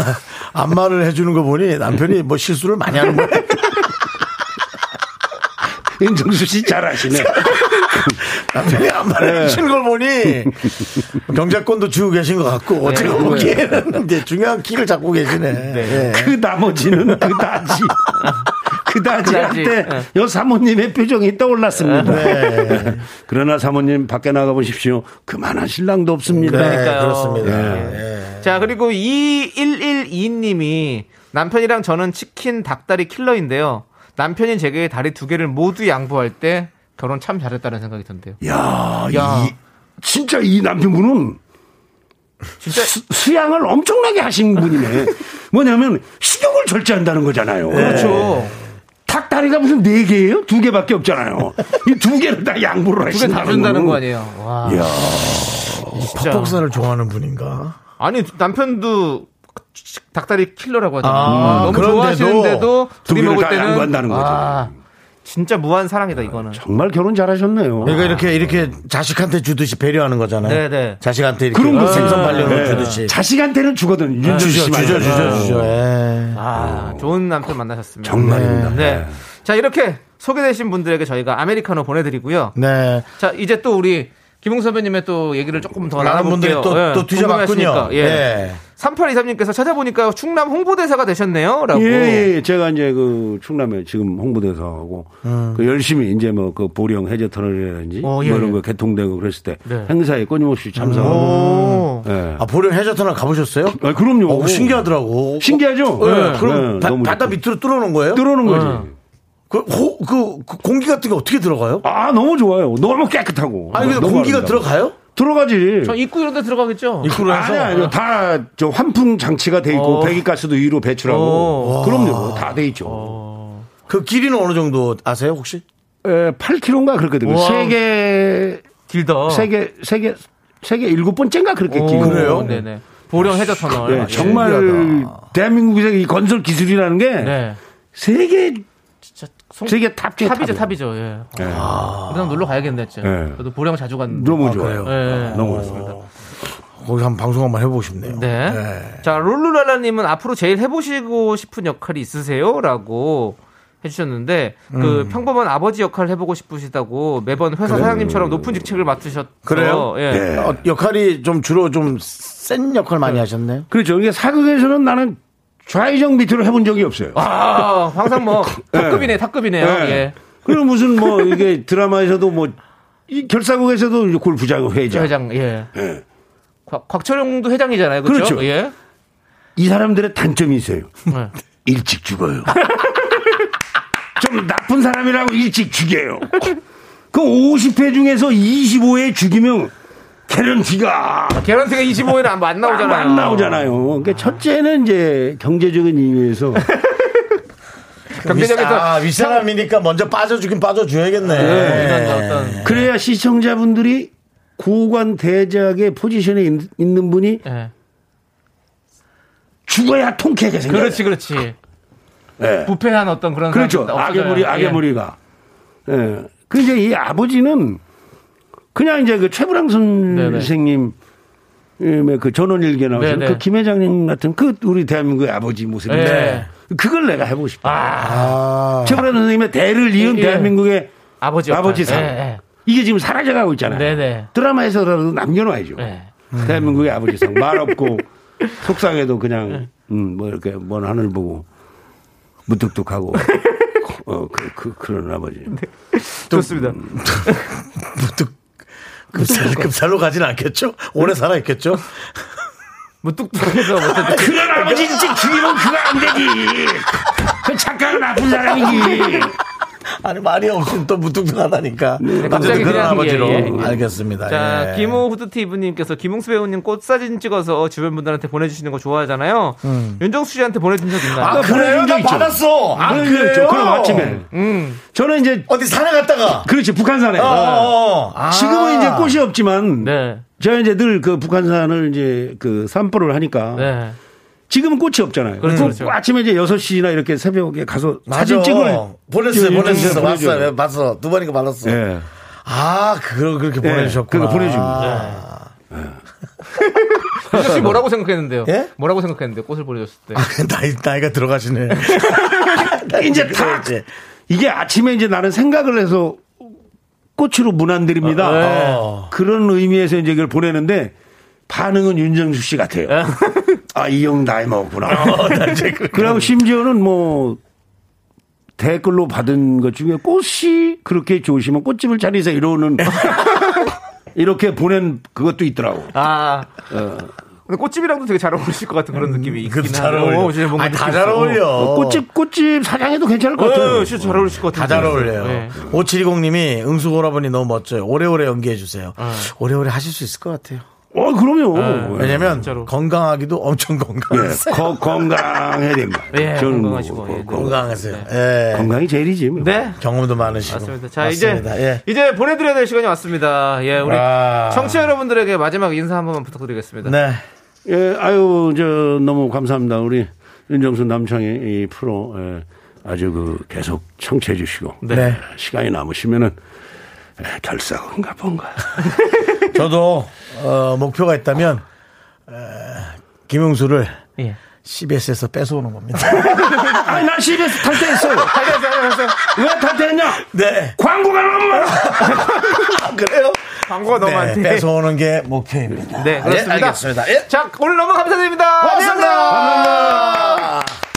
안마를 해주는 거 보니 남편이 뭐 실수를 많이 하는 거예요. 윤정수 씨 잘하시네. 남편이 안마를 네. 해주는 걸 보니 경제권도 쥐고 계신 것 같고 어떻게 네. 보기에는 이제 중요한 키를 잡고 계시네. 예. 그 나머지는 그다지. 그다지 할 그다지. 때 네. 여 사모님의 표정이 떠올랐습니다. 네. 그러나 사모님 밖에 나가 보십시오. 그만한 신랑도 없습니다. 그러니까요. 그렇습니다. 예. 자, 그리고 2112님이 남편이랑 저는 치킨 닭다리 킬러인데요. 남편이 제게 다리 두 개를 모두 양보할 때 결혼 참 잘했다는 생각이 든대요. 야, 야. 이, 진짜 이 남편분은 진짜 수, 수양을 엄청나게 하신 분이네. 뭐냐면 식욕을 절제한다는 거잖아요. 그렇죠. 닭다리가 무슨 네 개예요? 두 개밖에 없잖아요. 이 두 개를 다 양보를 두개다 하신다는 준다는. 거 아니에요. 와. 이야. 퍽퍽살을 좋아하는 분인가? 아니 남편도 닭다리 킬러라고 하잖아요. 아, 너무 그런데도 좋아하시는데도 두 둘이 먹을 다 때는 양보한다는 거죠. 아, 진짜 무한 사랑이다 이거는. 정말 결혼 잘하셨네요. 그러니까 이렇게 이렇게 자식한테 주듯이 배려하는 거잖아요. 네네. 자식한테 이렇게 그런 거죠. 생선 발령을 네. 주듯이 자식한테는 주거든. 윤주 주죠 씨 주죠. 주죠 주죠. 예. 아, 좋은 남편 만나셨습니다. 정말입니다. 네. 자, 이렇게 소개되신 분들에게 저희가 아메리카노 보내드리고요. 네. 자, 이제 또 우리 김웅 선배님의 또 얘기를 조금 더 많은 분들이 나눠볼게요. 또, 예, 또 뒤져봤군요. 예. 예. 3823님께서 찾아보니까 충남 홍보대사가 되셨네요. 라고. 예, 예, 제가 이제 그 충남에 지금 홍보대사하고 그 열심히 이제 뭐 그 보령 해저 터널이라든지 어, 뭐 예, 이런 예. 거 개통되고 그랬을 때 네. 행사에 끊임없이 참석하고. 오. 예. 아, 보령 해저 터널 가보셨어요? 아, 그럼요. 어, 신기하더라고. 신기하죠? 예, 네, 그럼 네, 바, 너무 바다 좋고. 밑으로 뚫어놓은 거예요? 뚫어놓은 거지. 어. 그, 호, 그, 그 공기 같은 게 어떻게 들어가요? 아, 너무 좋아요. 너무 깨끗하고. 아니, 근데 너무 공기가 아름다워. 들어가요? 들어가지. 저 입구 이런 데 들어가겠죠? 입구로 해서? 아니, 아니, 다, 저, 환풍 장치가 돼 있고, 어. 배기가스도 위로 배출하고. 어. 그럼요. 다 돼 있죠. 그 길이는 어느 정도 아세요, 혹시? 에, 8km인가 그렇거든요. 세계, 길다. 세계, 세계, 세계 일곱 번째인가 그렇게 오, 길. 그래요? 네네. 보령 해저 터널. 네, 예. 정말 신기하다. 대한민국의 이 건설 기술이라는 게 네. 세계 송- 세계 top top이죠. top이죠. 예. 네. 그다음 놀러 가야겠네, 진짜. 네. 저도 보령 자주 갔는데. 너무 아, 좋아요. 예. 너무 좋습니다. 거기 한 방송 한번 해보고 싶네요. 네. 자, 룰루랄라님은 앞으로 제일 해보시고 싶은 역할이 있으세요? 라고 해주셨는데, 그 평범한 아버지 역할을 해보고 싶으시다고 매번 회사 사장님처럼 높은 직책을 맡으셨어요. 그래요? 예. 네. 어, 역할이 좀 주로 좀 센 역할 많이 하셨네요? 그렇죠. 이게 사극에서는 나는 좌회전 밑으로 해본 적이 없어요. 아, 항상 뭐, 탑급이네, 탑급이네요. 네. 예. 그리고 무슨 뭐 이게 드라마에서도 뭐 이 결사국에서도 이제 골프장 회장. 회장, 예. 예. 곽, 곽철용도 회장이잖아요. 그렇죠? 그렇죠. 예. 이 사람들의 단점이 있어요. 네. 일찍 죽어요. 좀 나쁜 사람이라고 일찍 죽여요. 그 50회 중에서 25회 죽이면 개런티가 개런티가 25에는 안, 안 나오잖아요. 안 나오잖아요. 그러니까 첫째는 이제 경제적인 이유에서 경제적에서 아, 윗사람이니까 먼저 빠져주긴 빠져줘야겠네. 이런 어떤 그래야 시청자분들이 고관 대작의 포지션에 있- 있는 분이 예. 죽어야 통쾌하게 생겨요. 그렇지, 그렇지. 예. 부패한 어떤 그런 그렇죠. 악의. 무리, 예. 악의 무리가. 예. 그 이제 이 아버지는 그냥 이제 그 최불랑 네네. 선생님 그 전원일기에 나오시는. 그 김 회장님 같은 그 우리 대한민국의 아버지 모습인데 네. 그걸 내가 해보고 싶어. 아, 최불랑 선생님의 대를 이은 예. 대한민국의 아버지 역할. 아버지 상. 예, 예. 이게 지금 사라져가고 있잖아요. 네네. 드라마에서라도 남겨놔야죠. 예. 대한민국의 아버지 상. 말 없고 속상해도 그냥 음, 뭐 이렇게 먼 하늘 보고 무뚝뚝하고 어, 그, 그, 그런 아버지. 좋습니다. 무뚝 급살, 급살로 가진 않겠죠? 오래 살아있겠죠? 무뚝뚝해서 못했 그런 아버지 일찍 죽이면 그거 안 되지. 그 착각은 나쁜 사람이지. 아니, 말이 없으면 또 무뚝뚝하다니까. 갑자기 어쨌든 그런 아버지로. 예, 예, 예. 알겠습니다. 자, 예. 김호 후드티브님께서 김웅수 배우님 꽃 사진 찍어서 주변 분들한테 보내주시는 거 좋아하잖아요. 윤정수 씨한테 보내준 적 있나요? 아, 그래요? 나. 받았어. 아, 그래요? 적 그럼 아침에. 음. 저는 이제 어디 산에 갔다가. 그렇지 북한산에. 어, 어, 어. 아. 지금은 이제 꽃이 없지만 네. 제가 이제 늘 그 북한산을 이제 그 산보를 하니까 네. 지금은 꽃이 없잖아요. 그렇죠, 꼭 그렇죠. 아침에 이제 6시나 이렇게 새벽에 가서 맞아. 사진 찍을 보냈어요, 예, 보냈어. 예. 봤어요. 봤어. 두 번인가 받았어. 예. 아, 그걸 그렇게 예, 보내주셨구나. 그거 보내줍니다. 윤정 씨 뭐라고 생각했는데요? 예? 뭐라고 생각했는데 꽃을 보내줬을 때? 아, 나이, 나이가 들어가시네. 이제 다 이제. 이게 아침에 이제 나는 생각을 해서 꽃으로 문안드립니다. 어. 그런 의미에서 이제 이걸 보내는데 반응은 윤정수 씨 같아요. 아, 이 형 나이 먹었구나. 그리고 심지어는 뭐 댓글로 받은 것 중에 꽃이 그렇게 좋으시면 꽃집을 차리세요 이러는 이렇게 보낸 그것도 있더라고. 아. 근데 꽃집이랑도 되게 잘 어울리실 것 같은 그런 느낌이 있긴 잘. 어울려. 어, 진짜 뭔가 아니, 다 느낌 잘 있어. 어울려. 어, 꽃집 꽃집 사장해도 괜찮을 것 같아요. 어, 진짜 잘 어울리실 것 같아요. 다 잘 어울려요. 네. 5720님이 응수 오라버니 너무 멋져요. 오래오래 연기해 주세요. 오래오래 하실 수 있을 것 같아요. 어, 그럼요. 네. 왜냐면 진짜로. 건강하기도 엄청 예, 건강했어요. 거- 건강해야 됩니다. 예, 저는 뭐 건강하시고, 예, 네. 건강하세요. 예. 건강이 제일이지. 뭐. 네. 경험도 많으시고. 맞습니다. 자, 맞습니다. 이제 예. 이제 보내 드려야 될 시간이 왔습니다. 예, 우리 아. 청취자 여러분들에게 마지막 인사 한 번만 부탁드리겠습니다. 네. 예, 아유, 저, 너무 감사합니다. 우리 윤정수 남창의 이 프로, 예, 아주 그 계속 청취해 주시고. 네. 시간이 남으시면은, 예, 결사건가 뭔가. 저도 어, 목표가 있다면 에, 김용수를 예. CBS에서 뺏어오는 겁니다. 아니, 난 CBS 탈퇴했어요. 왜 탈퇴했냐? 네. 광고가 너무 많아! 그래요? 광고가 너무 네, 많대. 뺏어오는 게 목표입니다. 네, 그렇습니다. 예, 알겠습니다. 예. 자, 오늘 너무 감사드립니다. 고맙습니다. 감사합니다.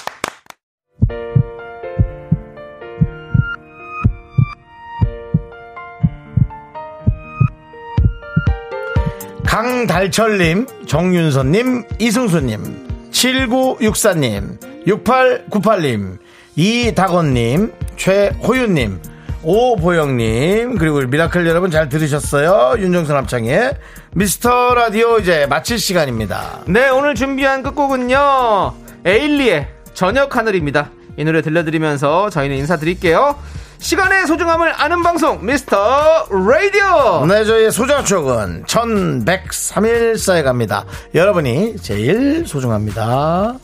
강달철님, 정윤선님, 이승수님, 7964님, 6898님, 이다건님, 최호윤님, 오보영님, 그리고 미라클 여러분 잘 들으셨어요? 윤정수 남창희의 미스터 라디오 이제 마칠 시간입니다. 네, 오늘 준비한 끝곡은요. 에일리의 저녁 하늘입니다. 이 노래 들려드리면서 저희는 인사드릴게요. 시간의 소중함을 아는 방송 미스터 라디오. 네, 저희의 소중한 추억은 1103일 쌓여갑니다. 여러분이 제일 소중합니다.